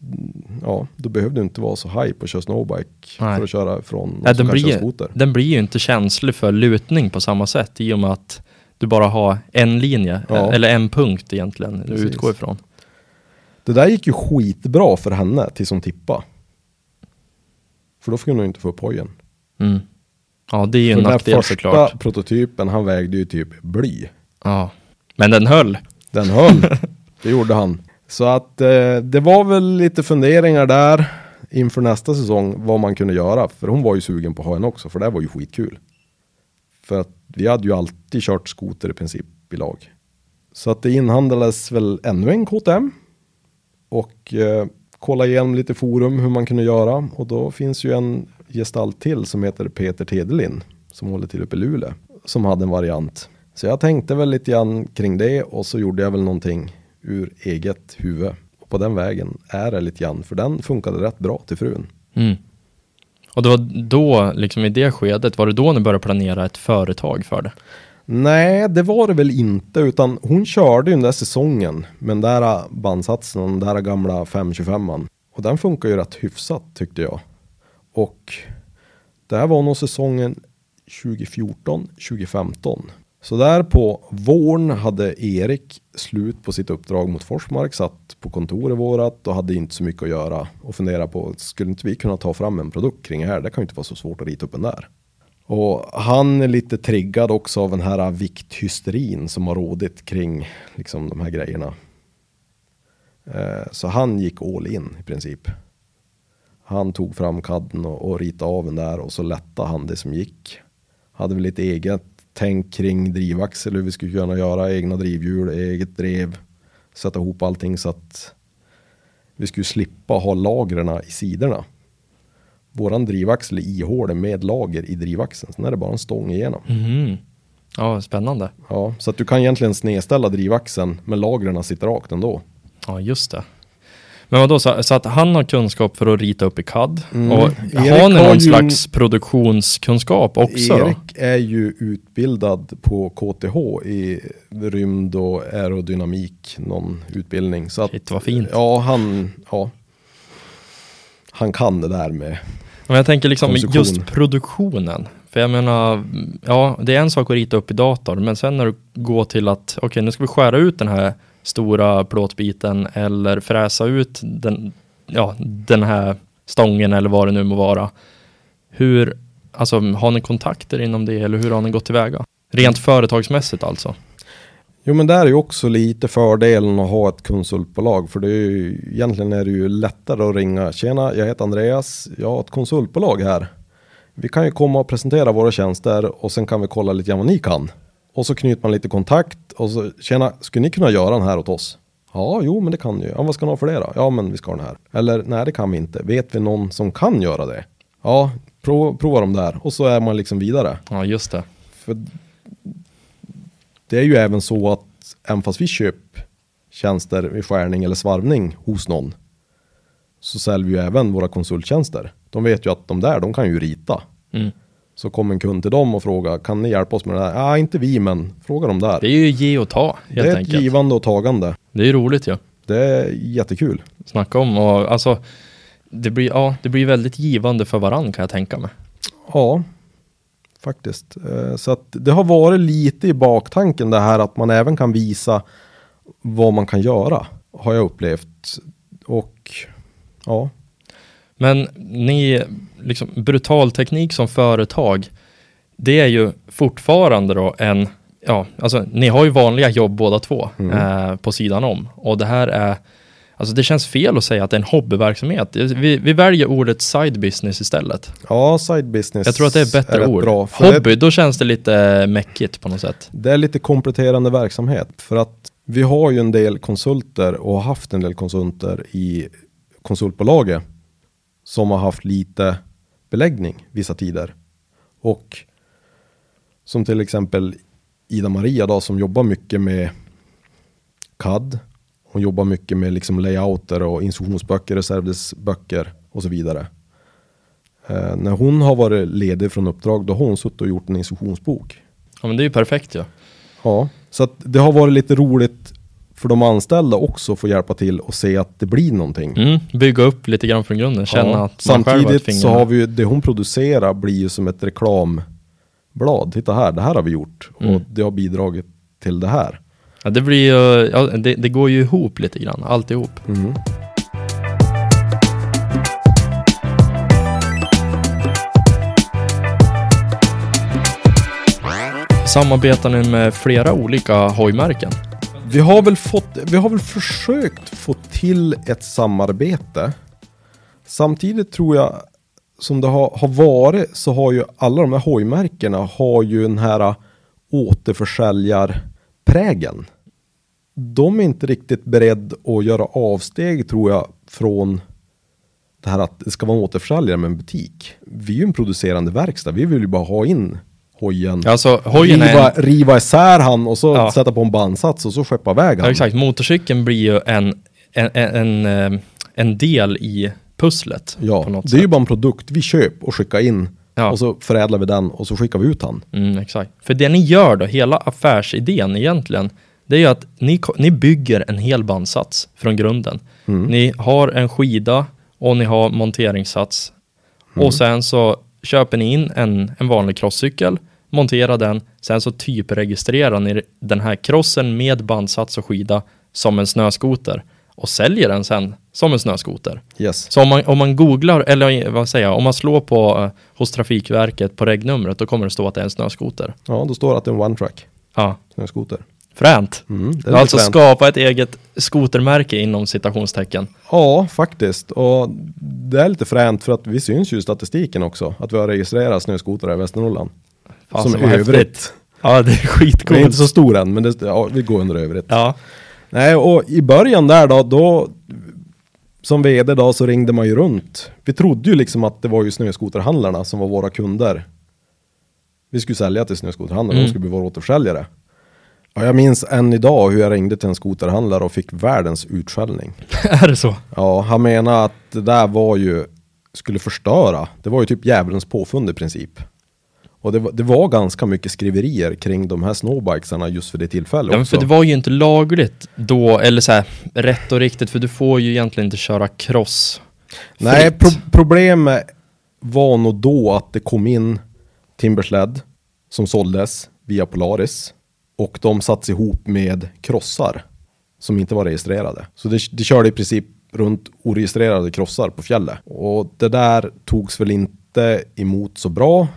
Ja, då behövde du inte vara så high på att köra snowbike Nej. för att köra någon Nej, den, blir, skoter. den blir ju inte känslig för lutning på samma sätt i och med att du bara har en linje, Ja. eller en punkt egentligen, du Precis. utgår ifrån. Det där gick ju skitbra för henne tills hon tippa. För då fick hon ju inte få upp hojen. Mm. Ja, det är ju För en den här nackdel första såklart. prototypen, han vägde ju typ bly. Ja. Men den höll. Den höll. det gjorde han. Så att eh, det var väl lite funderingar där inför nästa säsong vad man kunde göra. För hon var ju sugen på att ha en också, för det var ju skitkul. För att vi hade ju alltid kört skoter i princip i lag. Så att det inhandlades väl ännu en KTM. Och eh, kolla igenom lite forum hur man kunde göra. Och då finns ju en gestalt till som heter Peter Tedelin. Som håller till uppe i Luleå. Som hade en variant. Så jag tänkte väl lite grann kring det och så gjorde jag väl någonting ur eget huvud. Och på den vägen är det lite grann. För den funkade rätt bra till frun. Mm. Och det var då, liksom i det skedet, var det då ni började planera ett företag för det? Nej, det var det väl inte, utan hon körde ju den där säsongen med den där bandsatsen, den där gamla 525an. Och den funkar ju rätt hyfsat tyckte jag. Och det här var nog säsongen 2014, 2015. Så där på våren hade Erik slut på sitt uppdrag mot Forsmark, satt på kontoret vårat och hade inte så mycket att göra och fundera på, skulle inte vi kunna ta fram en produkt kring det här? Det kan ju inte vara så svårt att rita upp en där. Och han är lite triggad också av den här vikthysterin som har rådit kring liksom de här grejerna. Eh, så han gick all in i princip. Han tog fram kadden och, och ritade av den där och så lättade han det som gick. Hade väl lite eget tänk kring drivaxel, hur vi skulle kunna göra egna drivhjul, eget drev. Sätta ihop allting så att vi skulle slippa ha lagren i sidorna. Våran drivaxel är ihålig med lager i drivaxeln. Sen är det bara en stång igenom. Mhm. Ja, spännande. Ja, så att du kan egentligen snedställa drivaxeln men lagren sitter rakt ändå. Ja, just det. Men vadå, så, så att han har kunskap för att rita upp i CAD? Mm. Och Erik har ni har någon ju- slags produktionskunskap också då? Erik är ju utbildad på KTH i rymd och aerodynamik, någon utbildning. Så att, Shit, vad fint. Ja, han, ja, han kan det där med. Men jag tänker liksom just produktionen. För jag menar, ja, det är en sak att rita upp i dator, men sen när du går till att, okej, nu ska vi skära ut den här stora plåtbiten eller fräsa ut den, ja, den här stången eller vad det nu må vara. Hur, alltså, har ni kontakter inom det eller hur har ni gått tillväga? Rent företagsmässigt alltså. Jo men där är ju också lite fördelen att ha ett konsultbolag. För det är ju, egentligen är det ju lättare att ringa. Tjena, jag heter Andreas. Jag har ett konsultbolag här. Vi kan ju komma och presentera våra tjänster och sen kan vi kolla lite grann vad ni kan. Och så knyter man lite kontakt och så tjena, skulle ni kunna göra den här åt oss? Ja, jo men det kan ni ju. Ja, vad ska ni ha för det då? Ja, men vi ska ha den här. Eller nej, det kan vi inte. Vet vi någon som kan göra det? Ja, prova, prova dem där. Och så är man liksom vidare. Ja, just det. För det är ju även så att även fast vi köper tjänster vid skärning eller svarvning hos någon så säljer vi ju även våra konsulttjänster. De vet ju att de där, de kan ju rita. Mm. Så kommer en kund till dem och frågar, kan ni hjälpa oss med det här? Ja, inte vi, men fråga dem där. Det är ju ge och ta, Det helt är ett enkelt. givande och tagande. Det är ju roligt ju. Det är jättekul. Snacka om och alltså, det blir, ja, det blir väldigt givande för varann kan jag tänka mig. Ja, faktiskt. Eh, Så att det har varit lite i baktanken det här att man även kan visa vad man kan göra. Har jag upplevt. Och ja, Men ni, liksom brutal teknik som företag, det är ju fortfarande då en, ja, alltså ni har ju vanliga jobb båda två Mm. eh, på sidan om. Och det här är, alltså det känns fel att säga att det är en hobbyverksamhet. Vi, vi väljer ordet side business istället. Ja, side business. Jag tror att det är ett bättre rätt ord. Bra, Hobby, då känns det lite mäckigt på något sätt. Det, det är lite kompletterande verksamhet. För att vi har ju en del konsulter och har haft en del konsulter i konsultbolaget som har haft lite beläggning vissa tider. Och som till exempel Ida Maria då som jobbar mycket med CAD. Hon jobbar mycket med liksom layouter och instruktionsböcker, reservdelsböcker och så vidare. Eh, när hon har varit ledig från uppdrag då har hon suttit och gjort en instruktionsbok. Ja men det är ju perfekt ja. Ja, så att det har varit lite roligt för de anställda också att få hjälpa till och se att det blir någonting. Mm, bygga upp lite grann från grunden, känna Ja, att har Samtidigt finger så har vi ju, det hon producerar blir ju som ett reklamblad. Titta här, det här har vi gjort Mm. och det har bidragit till det här. Ja, det blir ju, ja, det, det går ju ihop lite grann, alltihop. Mm. Samarbetar ni med flera olika hojmärken? Vi har väl fått, vi har väl försökt få till ett samarbete. Samtidigt tror jag som det har, har varit så har ju alla de här hojmärkena har ju den här återförsäljarprägen. De är inte riktigt beredd att göra avsteg tror jag från det här att det ska vara en återförsäljare med en butik. Vi är ju en producerande verkstad. Vi vill ju bara ha in hojen. Alltså hojen riva, en, riva isär han och så Ja. sätta på en bandsats och så skeppa iväg han. ja, exakt, motorcykeln blir ju en, en, en, en, eh, del i pusslet Ja, det sätt. är ju bara en produkt vi köper och skickar in. Ja. Och så förädlar vi den och så skickar vi ut han. Mm, exakt. För det ni gör då, hela affärsidén egentligen, det är ju att ni, ni bygger en hel bandsats från grunden. Mm. Ni har en skida och ni har monteringssats. Mm. Och sen så köper ni in en, en vanlig crosscykel, monterar den, sen så typregistrerar ni den här crossen med bandsats och skida som en snöskoter och säljer den sen som en snöskoter. Yes. Så om man, om man googlar, eller vad säger jag, om man slår på eh, hos Trafikverket på regnumret, då kommer det stå att det är en snöskoter. Ja, då står det att det är en one track Ja, snöskoter. fränt. Mm, alltså fränt. skapa ett eget skotermärke inom citationstecken. Ja, faktiskt. Och det är lite fränt för att vi syns ju i statistiken också. Att vi har registrerat snöskotrar i Västernorrland. Fasen, Som övrigt. häftigt. Ja, det är Det är skitcoolt. inte så stor än, men det, ja, vi går under övrigt. Ja, Nej, och i början där då, då som vd då så ringde man ju runt. Vi trodde ju liksom att det var ju snöskoterhandlarna som var våra kunder. Vi skulle sälja till snöskoterhandlarna, Mm. de skulle bli våra återskäljare. Ja, jag minns än idag hur jag ringde till en skoterhandlare och fick världens utskällning. är det så? Ja, han menade att det där var ju, skulle förstöra. Det var ju typ djävulens påfund i princip. Och det var, det var ganska mycket skriverier kring de här snowbikesarna just för det tillfället Ja, men också. för det var ju inte lagligt då, eller så här, rätt och riktigt, för du får ju egentligen inte köra cross. Nej, pro problemet var nog då att det kom in Timbersled som såldes via Polaris och de satts ihop med krossar som inte var registrerade. Så det, det körde i princip runt oregistrerade krossar på fjället. Och det där togs väl inte emot så bra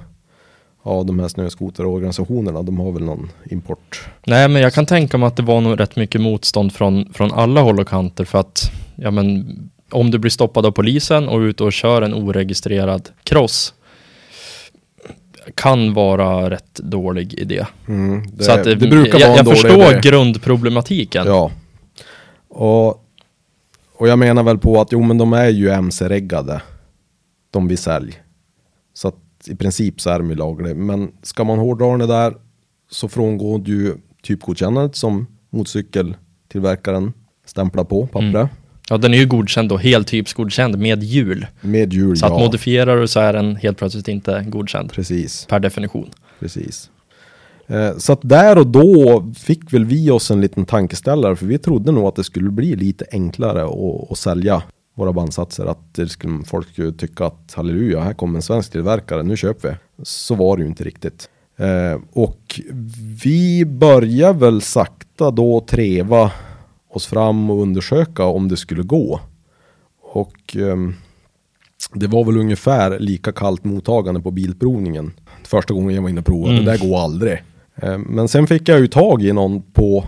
av de här snöskoterorganisationerna. De har väl någon import. Nej, men jag kan tänka mig att det var nog rätt mycket motstånd från, från alla håll och kanter för att, ja men, om du blir stoppad av polisen och ut ute och kör en oregistrerad kross kan vara rätt dålig idé. Mm, det, Så att, det eh, brukar jag, vara en jag förstår idé. grundproblematiken. Ja. Och, och jag menar väl på att jo men de är ju MC-reggade. De vi säljer. Så att i princip så är de ju lagliga. Men ska man hårdra det där så frångår du typgodkännandet som motorcykeltillverkaren stämplar på pappret. Mm. Ja, den är ju godkänd då, helt typsgodkänd med hjul. Med hjul, Så att ja. modifierar du så är den helt plötsligt inte godkänd. Precis, Per definition. precis. Eh, så att där och då fick väl vi oss en liten tankeställare. För vi trodde nog att det skulle bli lite enklare att, att sälja våra bandsatser. Att det skulle, folk skulle tycka att halleluja, här kommer en svensk tillverkare, nu köper vi. Så var det ju inte riktigt. Eh, och vi börjar väl sakta då treva oss fram och undersöka om det skulle gå. Och ehm, det var väl ungefär lika kallt mottagande på bilprovningen. Första gången jag var inne och provade, Mm. det där går aldrig. Eh, Men sen fick jag ju tag i någon på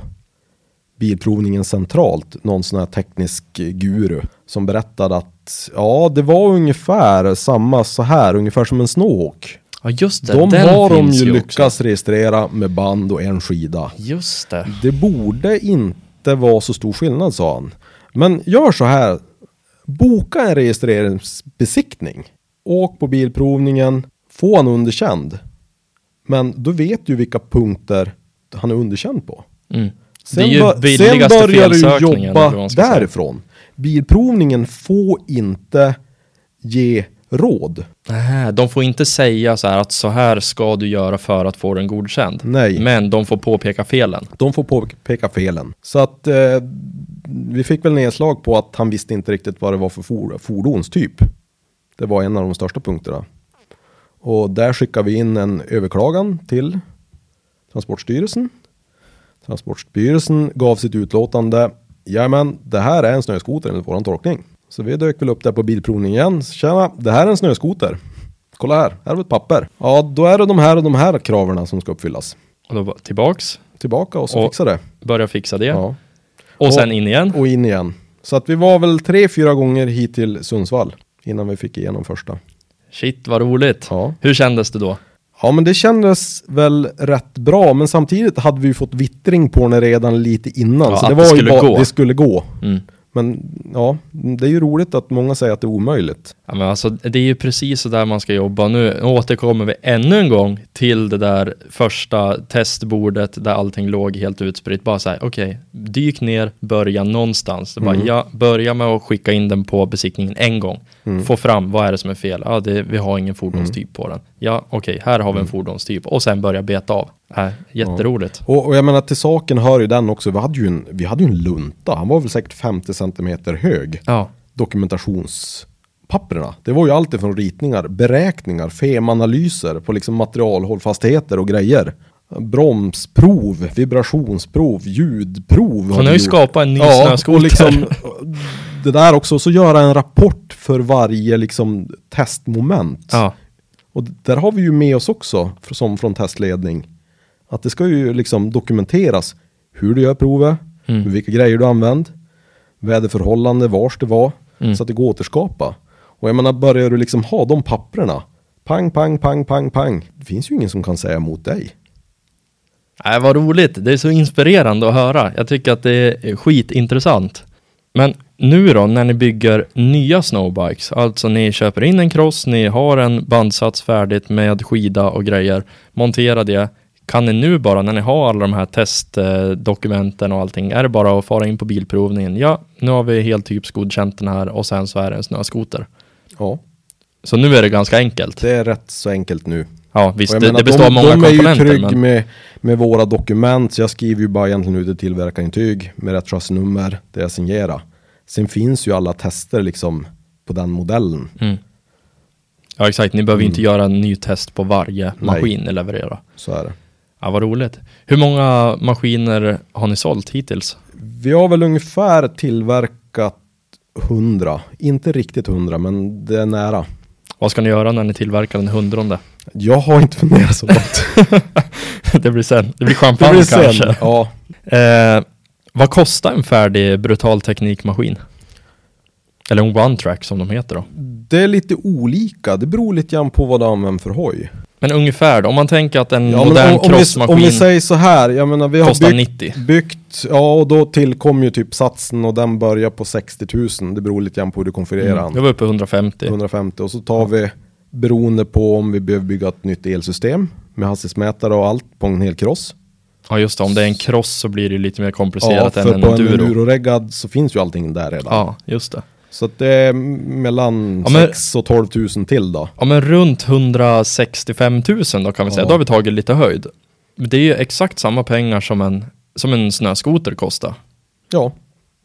Bilprovningen centralt, någon sån här teknisk guru som berättade att ja, det var ungefär samma så här, ungefär som en snowhawk. Ja just det, De har de ju lyckats också. registrera med band och en skida. Just det. Det borde inte vara så stor skillnad sa han. Men gör så här. Boka en registreringsbesiktning. Åk på bilprovningen. Få han underkänd. Men då vet du vilka punkter han är underkänd på. Mm. Sen, det är ju sen börjar du jobba ska säga. därifrån. Bilprovningen får inte ge råd. Nej, de får inte säga så här att så här ska du göra för att få den godkänd. Nej. Men de får påpeka felen. De får påpeka felen. Så att eh, vi fick väl nedslag på att han visste inte riktigt vad det var för for fordonstyp. Det var en av de största punkterna. Och där skickade vi in en överklagan till Transportstyrelsen. Transportstyrelsen gav sitt utlåtande. Jajamän, det här är en snöskoter enligt våran tolkning. Så vi dök väl upp där på bilprovning igen. Tjena, det här är en snöskoter. Kolla här, här har vi ett papper. Ja, då är det de här och de här kraven som ska uppfyllas. Och då tillbaks, Tillbaka och så Och- fixa det. börja fixa det. Ja. Och sen in igen. Och in igen. Så att vi var väl tre, fyra gånger hit till Sundsvall innan vi fick igenom första. Shit vad roligt. Ja. Hur kändes det då? ja, men det kändes väl rätt bra, men samtidigt hade vi ju fått vittring på den redan lite innan. Ja, så det det var ju skulle bara, gå. det skulle gå. Mm. Men ja, det är ju roligt att många säger att det är omöjligt. Ja, men alltså, det är ju precis så där man ska jobba. Nu återkommer vi ännu en gång till det där första testbordet där allting låg helt utspritt. Bara så här, okej, dyk ner, börja någonstans. Bara, Mm. ja, börja med att skicka in den på besiktningen en gång. Mm. Få fram, vad är det som är fel? Ja, det, vi har ingen fordonstyp på den. Ja, okej, här har vi en fordonstyp. Och sen börja beta av. Äh, jätteroligt. Och, och jag menar till saken hör ju den också, vi hade ju en, vi hade ju en lunta, han var väl säkert 50 centimeter hög. Ja, dokumentationspapperna. Det var ju allt ifrån ritningar, beräkningar, femanalyser på liksom materialhållfastigheter och grejer. Bromsprov, vibrationsprov, ljudprov. så har ju skapat en ny Ja, snöskoter. liksom det där också, så göra en rapport för varje liksom testmoment. ja, Och där har vi ju med oss också, för- som från testledning, att det ska ju liksom dokumenteras hur du gör provet, Mm. vilka grejer du använder, väderförhållande, vars det var, Mm. så att det går att återskapa. Och jag menar, börjar du liksom ha de papprena, pang, pang, pang, pang, pang, det finns ju ingen som kan säga emot dig. Äh, vad roligt, det är så inspirerande att höra. Jag tycker att det är skitintressant. Men nu då, när ni bygger nya snowbikes, alltså ni köper in en cross, ni har en bandsats färdigt med skida och grejer, montera det. Kan ni nu bara, när ni har alla de här testdokumenten och allting, är det bara att fara in på bilprovningen? Ja, nu har vi helt typsgodkänt den här och sen så är det en snöskoter. Ja, Så nu är det ganska enkelt. det är rätt så enkelt nu. Ja, visst, det, menar, det består av många de är ju komponenter. trygg Men, med, med våra dokument, så jag skriver ju bara egentligen ut ett tillverkarintyg med rätt chassinummer, det jag signerar. Sen finns ju alla tester liksom på den modellen. mm. Ja, exakt. Ni behöver inte göra en ny test på varje Nej. maskin ni levererar. Så är det. Ja, vad roligt. Hur många maskiner har ni sålt hittills? Vi har väl ungefär tillverkat 100, inte riktigt 100 men det är nära. Vad ska ni göra när ni tillverkar den hundrade? Jag har inte funderat så långt. det blir sen. Det blir Det champagne blir sen. kanske. Ja, Eh, vad kostar en färdig brutal teknikmaskin? Eller en one track som de heter då. det är lite olika. Det beror lite grann på vad du använder för hoj. Men ungefär då, om man tänker att en Ja, modern om, om, vi, crossmaskin om vi säger så här, jag menar vi har byggt, 90. byggt, ja och då tillkom ju typ satsen och den börjar på 60 000. Det beror lite grann på hur du konfigurerar Mm. den. Jag var uppe i 150. 150 och så tar vi beroende på om vi behöver bygga ett nytt elsystem med hastighetsmätare och allt på en hel cross. Ja just det, om det är en cross så blir det lite mer Ja, komplicerat för än en på en enduro. enduro-reggad så finns ju allting där redan. Ja, just det. Så att det är mellan Ja, men- 6 och 12 000 till då. Ja men runt 165 000 då kan vi säga, Ja. då har vi tagit lite höjd. Det är ju exakt samma pengar som en, som en snöskoter kostar. Ja,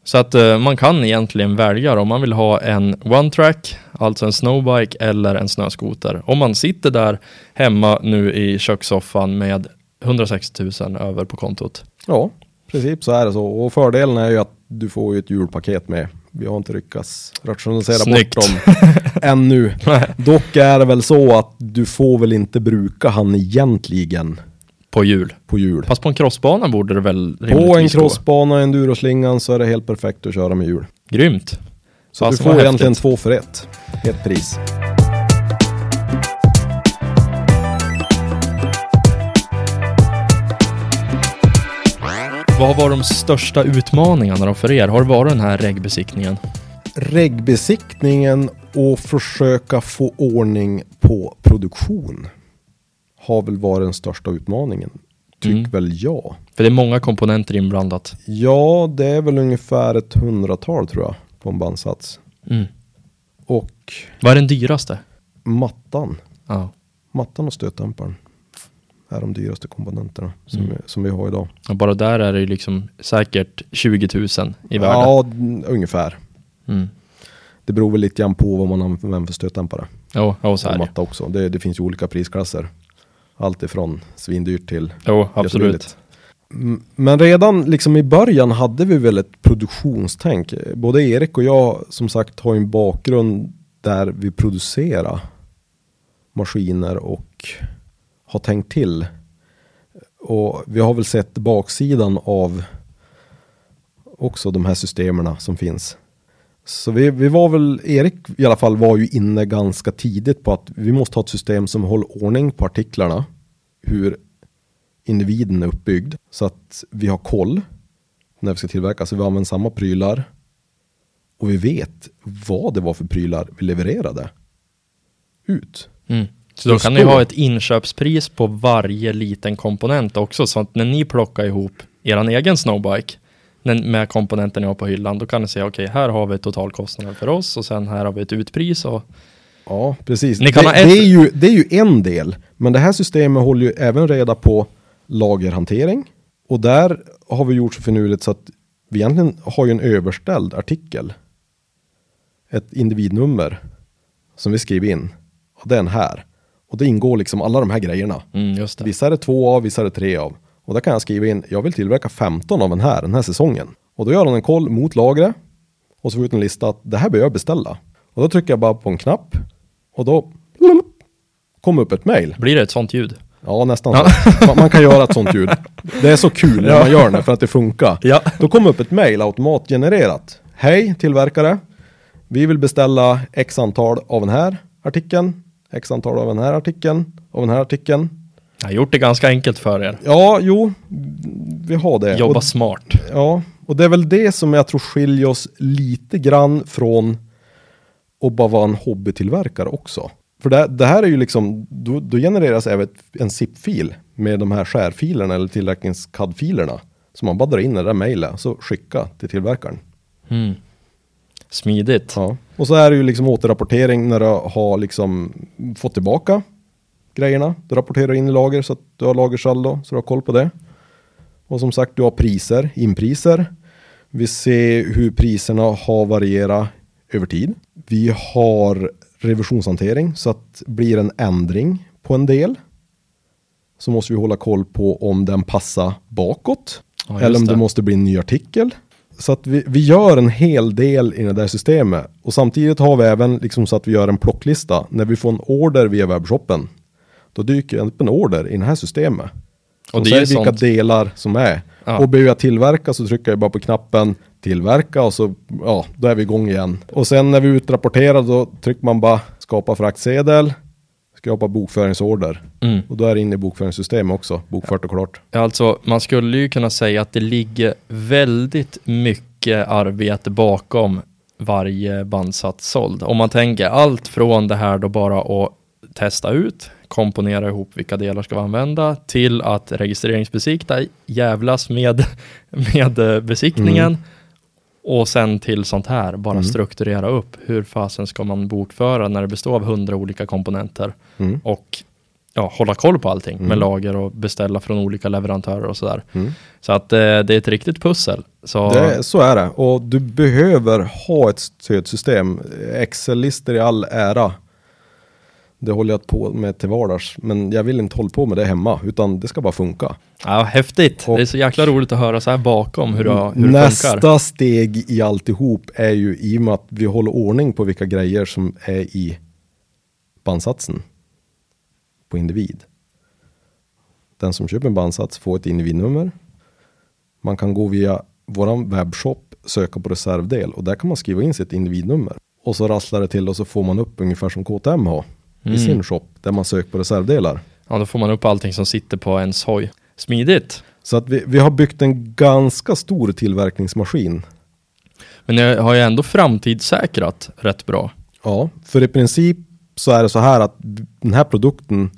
Så att eh, man kan egentligen välja om man vill ha en one track, alltså en snowbike eller en snöskoter. Om man sitter där hemma nu i kökssoffan med 160 000 över på kontot. ja, i princip så är det så. Och fördelen är ju att du får ju ett julpaket med. Vi har inte lyckats rationalisera Snyggt. bort dem ännu. Dock är det väl så att du får väl inte bruka han egentligen På hjul. på hjul. Fast på en crossbana borde det väl På en crossbana, enduroslingan, så är det helt perfekt att köra med hjul. Grymt. Så Fasen du får egentligen häftigt. två för ett. Ett pris. Vad var de största utmaningarna för er? Har det varit den här regbesiktningen? Regbesiktningen och försöka få ordning på produktion har väl varit den största utmaningen. Tyck Mm. väl jag. För det är många komponenter inblandat. Ja, det är väl ungefär ett hundratal tror jag på en bandsats. Mm. Och Vad är den dyraste? mattan. Ja. Mattan och stötdämparen är de dyraste komponenterna som, Mm. som vi har idag. Och bara där är det ju liksom säkert 20 000 i värde. Ja, ungefär. Mm. Det beror väl lite grann på vad man använder för stötdämpare. Jo, jo, så är det. också. Det, det finns ju olika prisklasser. Allt ifrån svindyrt till Jo, absolut. Men redan liksom i början hade vi väl ett produktionstänk. Både Erik och jag som sagt har en bakgrund där vi producerar maskiner och har tänkt till. Och vi har väl sett baksidan av också de här systemen som finns. Så vi, vi var väl, Erik i alla fall var ju inne ganska tidigt på att vi måste ha ett system som håller ordning på artiklarna. Hur individen är uppbyggd. Så att vi har koll när vi ska tillverka. Så vi använder samma prylar. Och vi vet vad det var för prylar vi levererade ut. Mm. Så då kan ni ha ett inköpspris på varje liten komponent också. Så att när ni plockar ihop er egen snowbike med komponenter ni har på hyllan, då kan ni säga okej, här har vi totalkostnaden för oss och sen här har vi ett utpris och Ja, precis. Det, ett- det, är ju, det är ju en del. Men det här systemet håller ju även reda på lagerhantering. Och där har vi gjort så finurligt så att vi egentligen har ju en överställd artikel. Ett individnummer som vi skriver in. Och den här. Och det ingår liksom alla de här grejerna. mm. Vissa är det två av, vissa är det tre av. Och där kan jag skriva in, jag vill tillverka 15 av den här, den här säsongen. Och då gör han en koll mot lagret. Och så får ut en lista att det här behöver jag beställa. Och då trycker jag bara på en knapp. Och då kommer upp ett mail. Blir det ett sånt ljud? Ja, nästan Ja. så. Man, man kan göra ett sånt ljud. Det är så kul när man gör det för att det funkar. Ja. Då kommer upp ett mail automatgenererat. Hej tillverkare. Vi vill beställa x antal av den här artikeln. X antal av den här artikeln. Av den här artikeln. Jag har gjort det ganska enkelt för er. Ja, jo, vi har det. Jobba Och, smart. ja, och det är väl det som jag tror skiljer oss lite grann från att bara vara en hobbytillverkare också. För det, det här är ju liksom, då, då genereras även en zip-fil med de här skärfilerna eller tillverknings-CAD-filerna. Som man bara drar in i det där mejlet, så skicka till tillverkaren. Mm. Smidigt. Ja. Och så är det ju liksom återrapportering när du har liksom fått tillbaka grejerna. Du rapporterar in i lager så att du har lagersaldo, så du har koll på det. Och som sagt, du har priser, inpriser. Vi ser hur priserna har varierat över tid. Vi har revisionshantering, så att blir en ändring på en del så måste vi hålla koll på om den passar bakåt. Ja, eller om det. det. måste bli en ny artikel. Så att vi, vi gör en hel del i det där systemet. Och samtidigt har vi även liksom så att vi gör en plocklista. När vi får en order via webbshoppen. Då dyker upp en order i det här systemet. Och Och det är vilka sånt- delar som är. Ja. Och behöver jag tillverka så trycker jag bara på knappen tillverka och så ja, då är vi igång igen. Och sen när vi utrapporterar då trycker man bara skapa fraktsedel, skapa bokföringsorder. Mm. Och då är det inne i bokföringssystemet också, bokfört och klart. Alltså, man skulle ju kunna säga att det ligger väldigt mycket arbete bakom varje bandsats såld. Om man tänker allt från det här då bara att testa ut, komponera ihop vilka delar ska vi använda, till att registreringsbesikta, jävlas med, med eh, besiktningen, och sen till sånt här, bara Mm. strukturera upp. Hur fasen ska man bokföra när det består av hundra olika komponenter? Mm. och ja, hålla koll på allting med Mm. lager och beställa från olika leverantörer och sådär. Mm. Så att eh, det är ett riktigt pussel. Så Det, så är det. Och du behöver ha ett stödsystem. Excel-listor i all ära. Det håller jag på med till vardags. Men jag vill inte hålla på med det hemma. Utan det ska bara funka. ja, häftigt. Och- det är så jäkla roligt att höra så här bakom hur, det, hur det Nästa funkar. steg i alltihop är ju i och med att vi håller ordning på vilka grejer som är i bandsatsen. På individ. den som köper en bandsats får ett individnummer. Man kan gå via våran webbshop, söka på reservdel och där kan man skriva in sitt individnummer. Och så rasslar det till och så får man upp ungefär som KTM har i Mm. sin shop där man söker på reservdelar. Ja, då får man upp allting som sitter på ens hoj. Smidigt. Så att vi, vi har byggt en ganska stor tillverkningsmaskin. Men jag har ju ändå framtidssäkrat rätt bra. Ja, för i princip så är det så här att den här produkten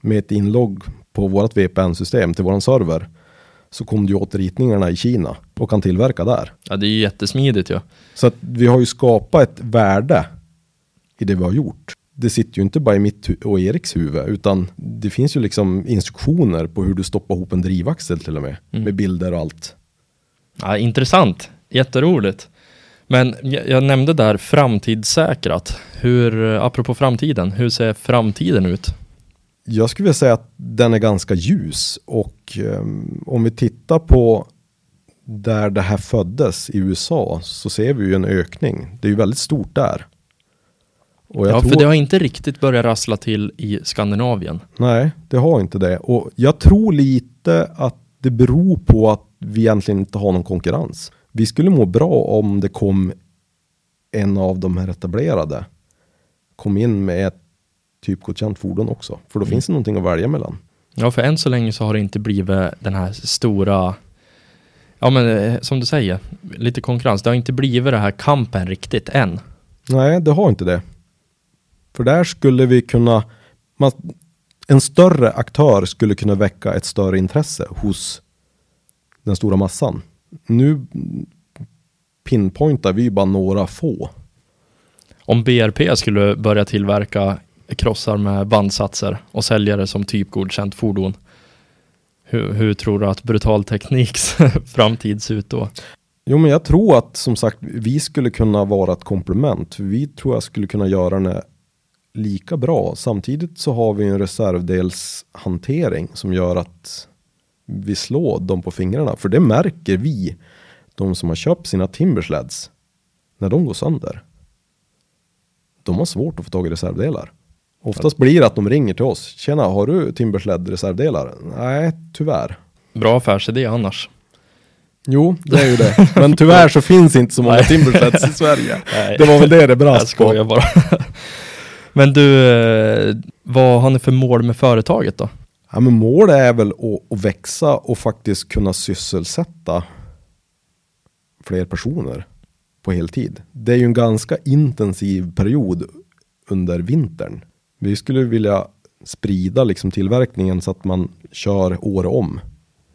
med ett inlogg på vårt VPN-system till våran server så kom du åt ritningarna i Kina och kan tillverka där. Ja, det är ju jättesmidigt ju. Så att vi har ju skapat ett värde i det vi har gjort. Det sitter ju inte bara i mitt och Eriks huvud utan det finns ju liksom instruktioner på hur du stoppar ihop en drivaxel till och med. Mm. Med bilder och allt. Ja, intressant. Jätteroligt. Men jag, jag nämnde där framtidssäkrat. Hur, eh, apropå framtiden, hur ser framtiden ut? Jag skulle vilja säga att den är ganska ljus och ehm, om vi tittar på där det här föddes i USA så ser vi ju en ökning. Det är ju väldigt stort där. Ja, tror, för det har inte riktigt börjat rassla till i Skandinavien. Nej, det har inte det. Och jag tror lite att det beror på att vi egentligen inte har någon konkurrens. Vi skulle må bra om det kom en av de här etablerade kom in med ett typgodkänt fordon också. För då Mm. finns det någonting att välja mellan. Ja, för än så länge så har det inte blivit den här stora, ja men eh, som du säger, lite konkurrens. Det har inte blivit det här kampen riktigt än. Nej, det har inte det. För där skulle vi kunna, man, en större aktör skulle kunna väcka ett större intresse hos den stora massan. Nu pinpointar vi bara några få. Om BRP skulle börja tillverka krossar med bandsatser och sälja det som typgodkänt fordon. Hur, hur tror du att Brutal Tekniks framtid ser ut då? Jo, men jag tror att som sagt vi skulle kunna vara ett komplement. Vi tror jag skulle kunna göra det lika bra. Samtidigt så har vi en reservdelshantering som gör att vi slår dem på fingrarna. För det märker vi, de som har köpt sina Timbersleds, när de går sönder. De har svårt att få tag i reservdelar. Oftast blir det att de ringer till oss. Tjena, har du Timbersled reservdelar? Nej, tyvärr. Bra affärsidé annars. Jo, det är ju det. Men tyvärr så finns inte så många. Timbersleds i Sverige. Nej. Det var väl det det Jag brast på. skojar bara. Men du, eh, vad har ni för mål med företaget då? Ja, men målet är väl att, att växa och faktiskt kunna sysselsätta fler personer på heltid. Det är ju en ganska intensiv period under vintern. Vi skulle vilja sprida liksom tillverkningen så att man kör år om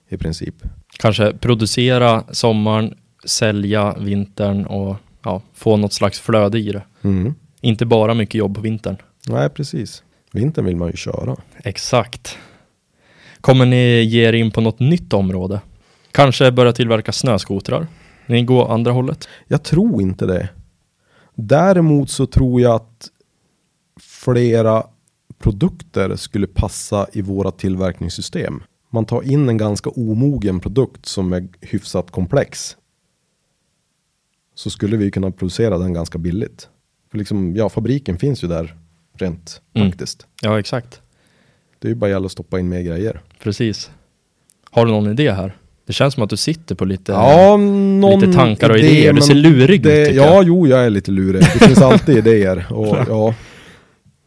i princip. Kanske producera sommaren, sälja vintern och ja, få något slags flöde i det. Mm. Inte bara mycket jobb på vintern. Nej, precis. Vintern vill man ju köra. Exakt. Kommer ni ge er in på något nytt område? Kanske börja tillverka snöskotrar? Ni går andra hållet? Jag tror inte det. Däremot så tror jag att flera produkter skulle passa i våra tillverkningssystem. Man tar in en ganska omogen produkt som är hyfsat komplex. Så skulle vi kunna producera den ganska billigt. För liksom, ja, fabriken finns ju där rent Mm. faktiskt. Ja, exakt. Det är ju bara gälla att stoppa in mer grejer. Precis. Har du någon idé här? Det känns som att du sitter på lite... Ja, lite tankar och idé, idéer. Du ser lurig ut, det, Ja, jag. jo, jag är lite lurig. Det finns alltid idéer. Och, ja.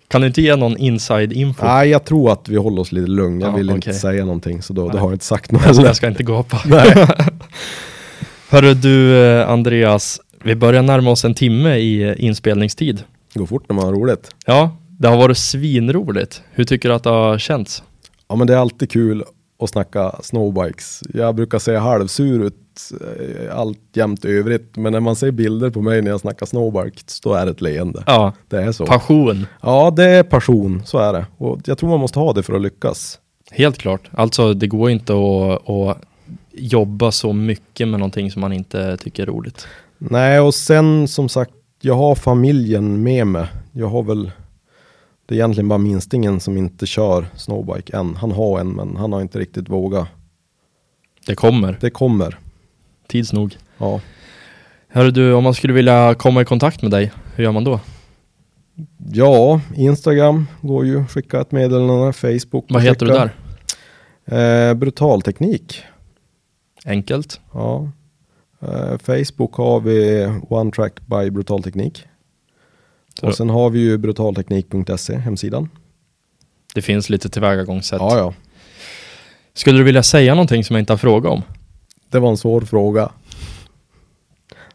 Kan du inte ge någon inside info? Nej, jag tror att vi håller oss lite lugn. Jag Ja, vill inte okej. säga någonting, så då, då har jag inte sagt något. Jag ska, heller. jag ska inte gapa. Nej. Hörru du eh, Andreas, vi börjar närma oss en timme i eh, inspelningstid. Det går fort när man har roligt. Ja, det har varit svinroligt. Hur tycker du att det har känts? Ja, men det är alltid kul att snacka snowbikes. Jag brukar se halvsur ut eh, allt jämt övrigt, men när man ser bilder på mig när jag snackar snowbikes, då är det ett leende. Ja, Det är så. passion. Ja, det är passion, så är det. Och jag tror man måste ha det för att lyckas. Helt klart. Alltså det går inte att, att jobba så mycket med någonting som man inte tycker är roligt. Nej, och sen som sagt, jag har familjen med mig. Jag har väl, det är egentligen bara minstingen som inte kör snowbike än. Han har en, men han har inte riktigt vågat. Det kommer, Det kommer. tids nog. Ja. Hörru du, om man skulle vilja komma i kontakt med dig, hur gör man då? Ja, Instagram går ju, skicka ett meddelande, Facebook. Vad heter du skicka. där? Eh, brutal teknik. Enkelt. Ja. Eh, Facebook har vi One Track by Brutal Teknik. Och sen har vi ju brutalteknik.se, hemsidan. Det finns lite tillvägagångssätt. Ja, ja. Skulle du vilja säga någonting som jag inte har frågat om? Det var en svår fråga.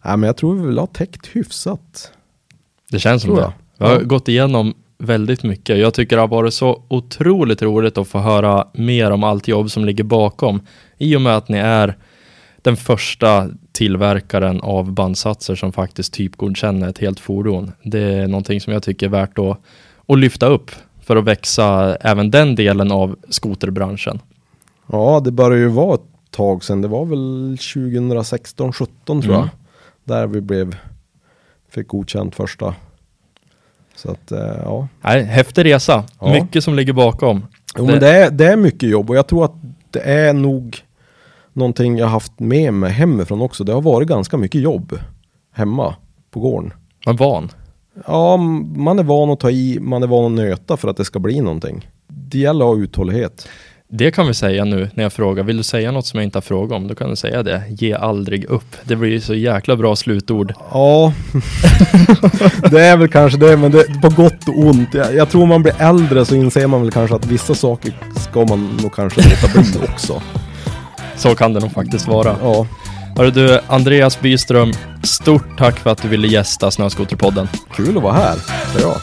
Nej, men jag tror vi vill ha täckt hyfsat. Det känns som det. jag. Jag har Ja. gått igenom väldigt mycket. Jag tycker det har varit så otroligt roligt att få höra mer om allt jobb som ligger bakom. I och med att ni är den första tillverkaren av bandsatser som faktiskt typgodkänner ett helt fordon. Det är någonting som jag tycker är värt att, att lyfta upp för att växa även den delen av skoterbranschen. Ja, det började ju vara ett tag sedan. Det var väl 2016, 17 tror Mm. jag. Där vi blev, fick godkänt första. Så att, eh, ja. Nej, häftig resa. Ja. Mycket som ligger bakom. Jo, Det- men det är, det är mycket jobb och jag tror att det är nog någonting jag haft med mig hemifrån också. Det har varit ganska mycket jobb hemma på gården. Man är van. Ja, man är van att ta i, man är van att nöta för att det ska bli någonting. Det gäller att ha uthållighet. Det kan vi säga nu när jag frågar. Vill du säga något som jag inte har frågat om? Då kan du säga det. Ge aldrig upp. Det blir ju så jäkla bra slutord. Ja, det är väl kanske det, men det, på gott och ont. Jag, jag tror man blir äldre så inser man väl kanske att vissa saker ska man nog kanske låta bli också. Så kan det nog faktiskt vara. Ja, Hörru du, Andreas Byström, stort tack för att du ville gästa Snöskoterpodden. kul att vara här. Så ja.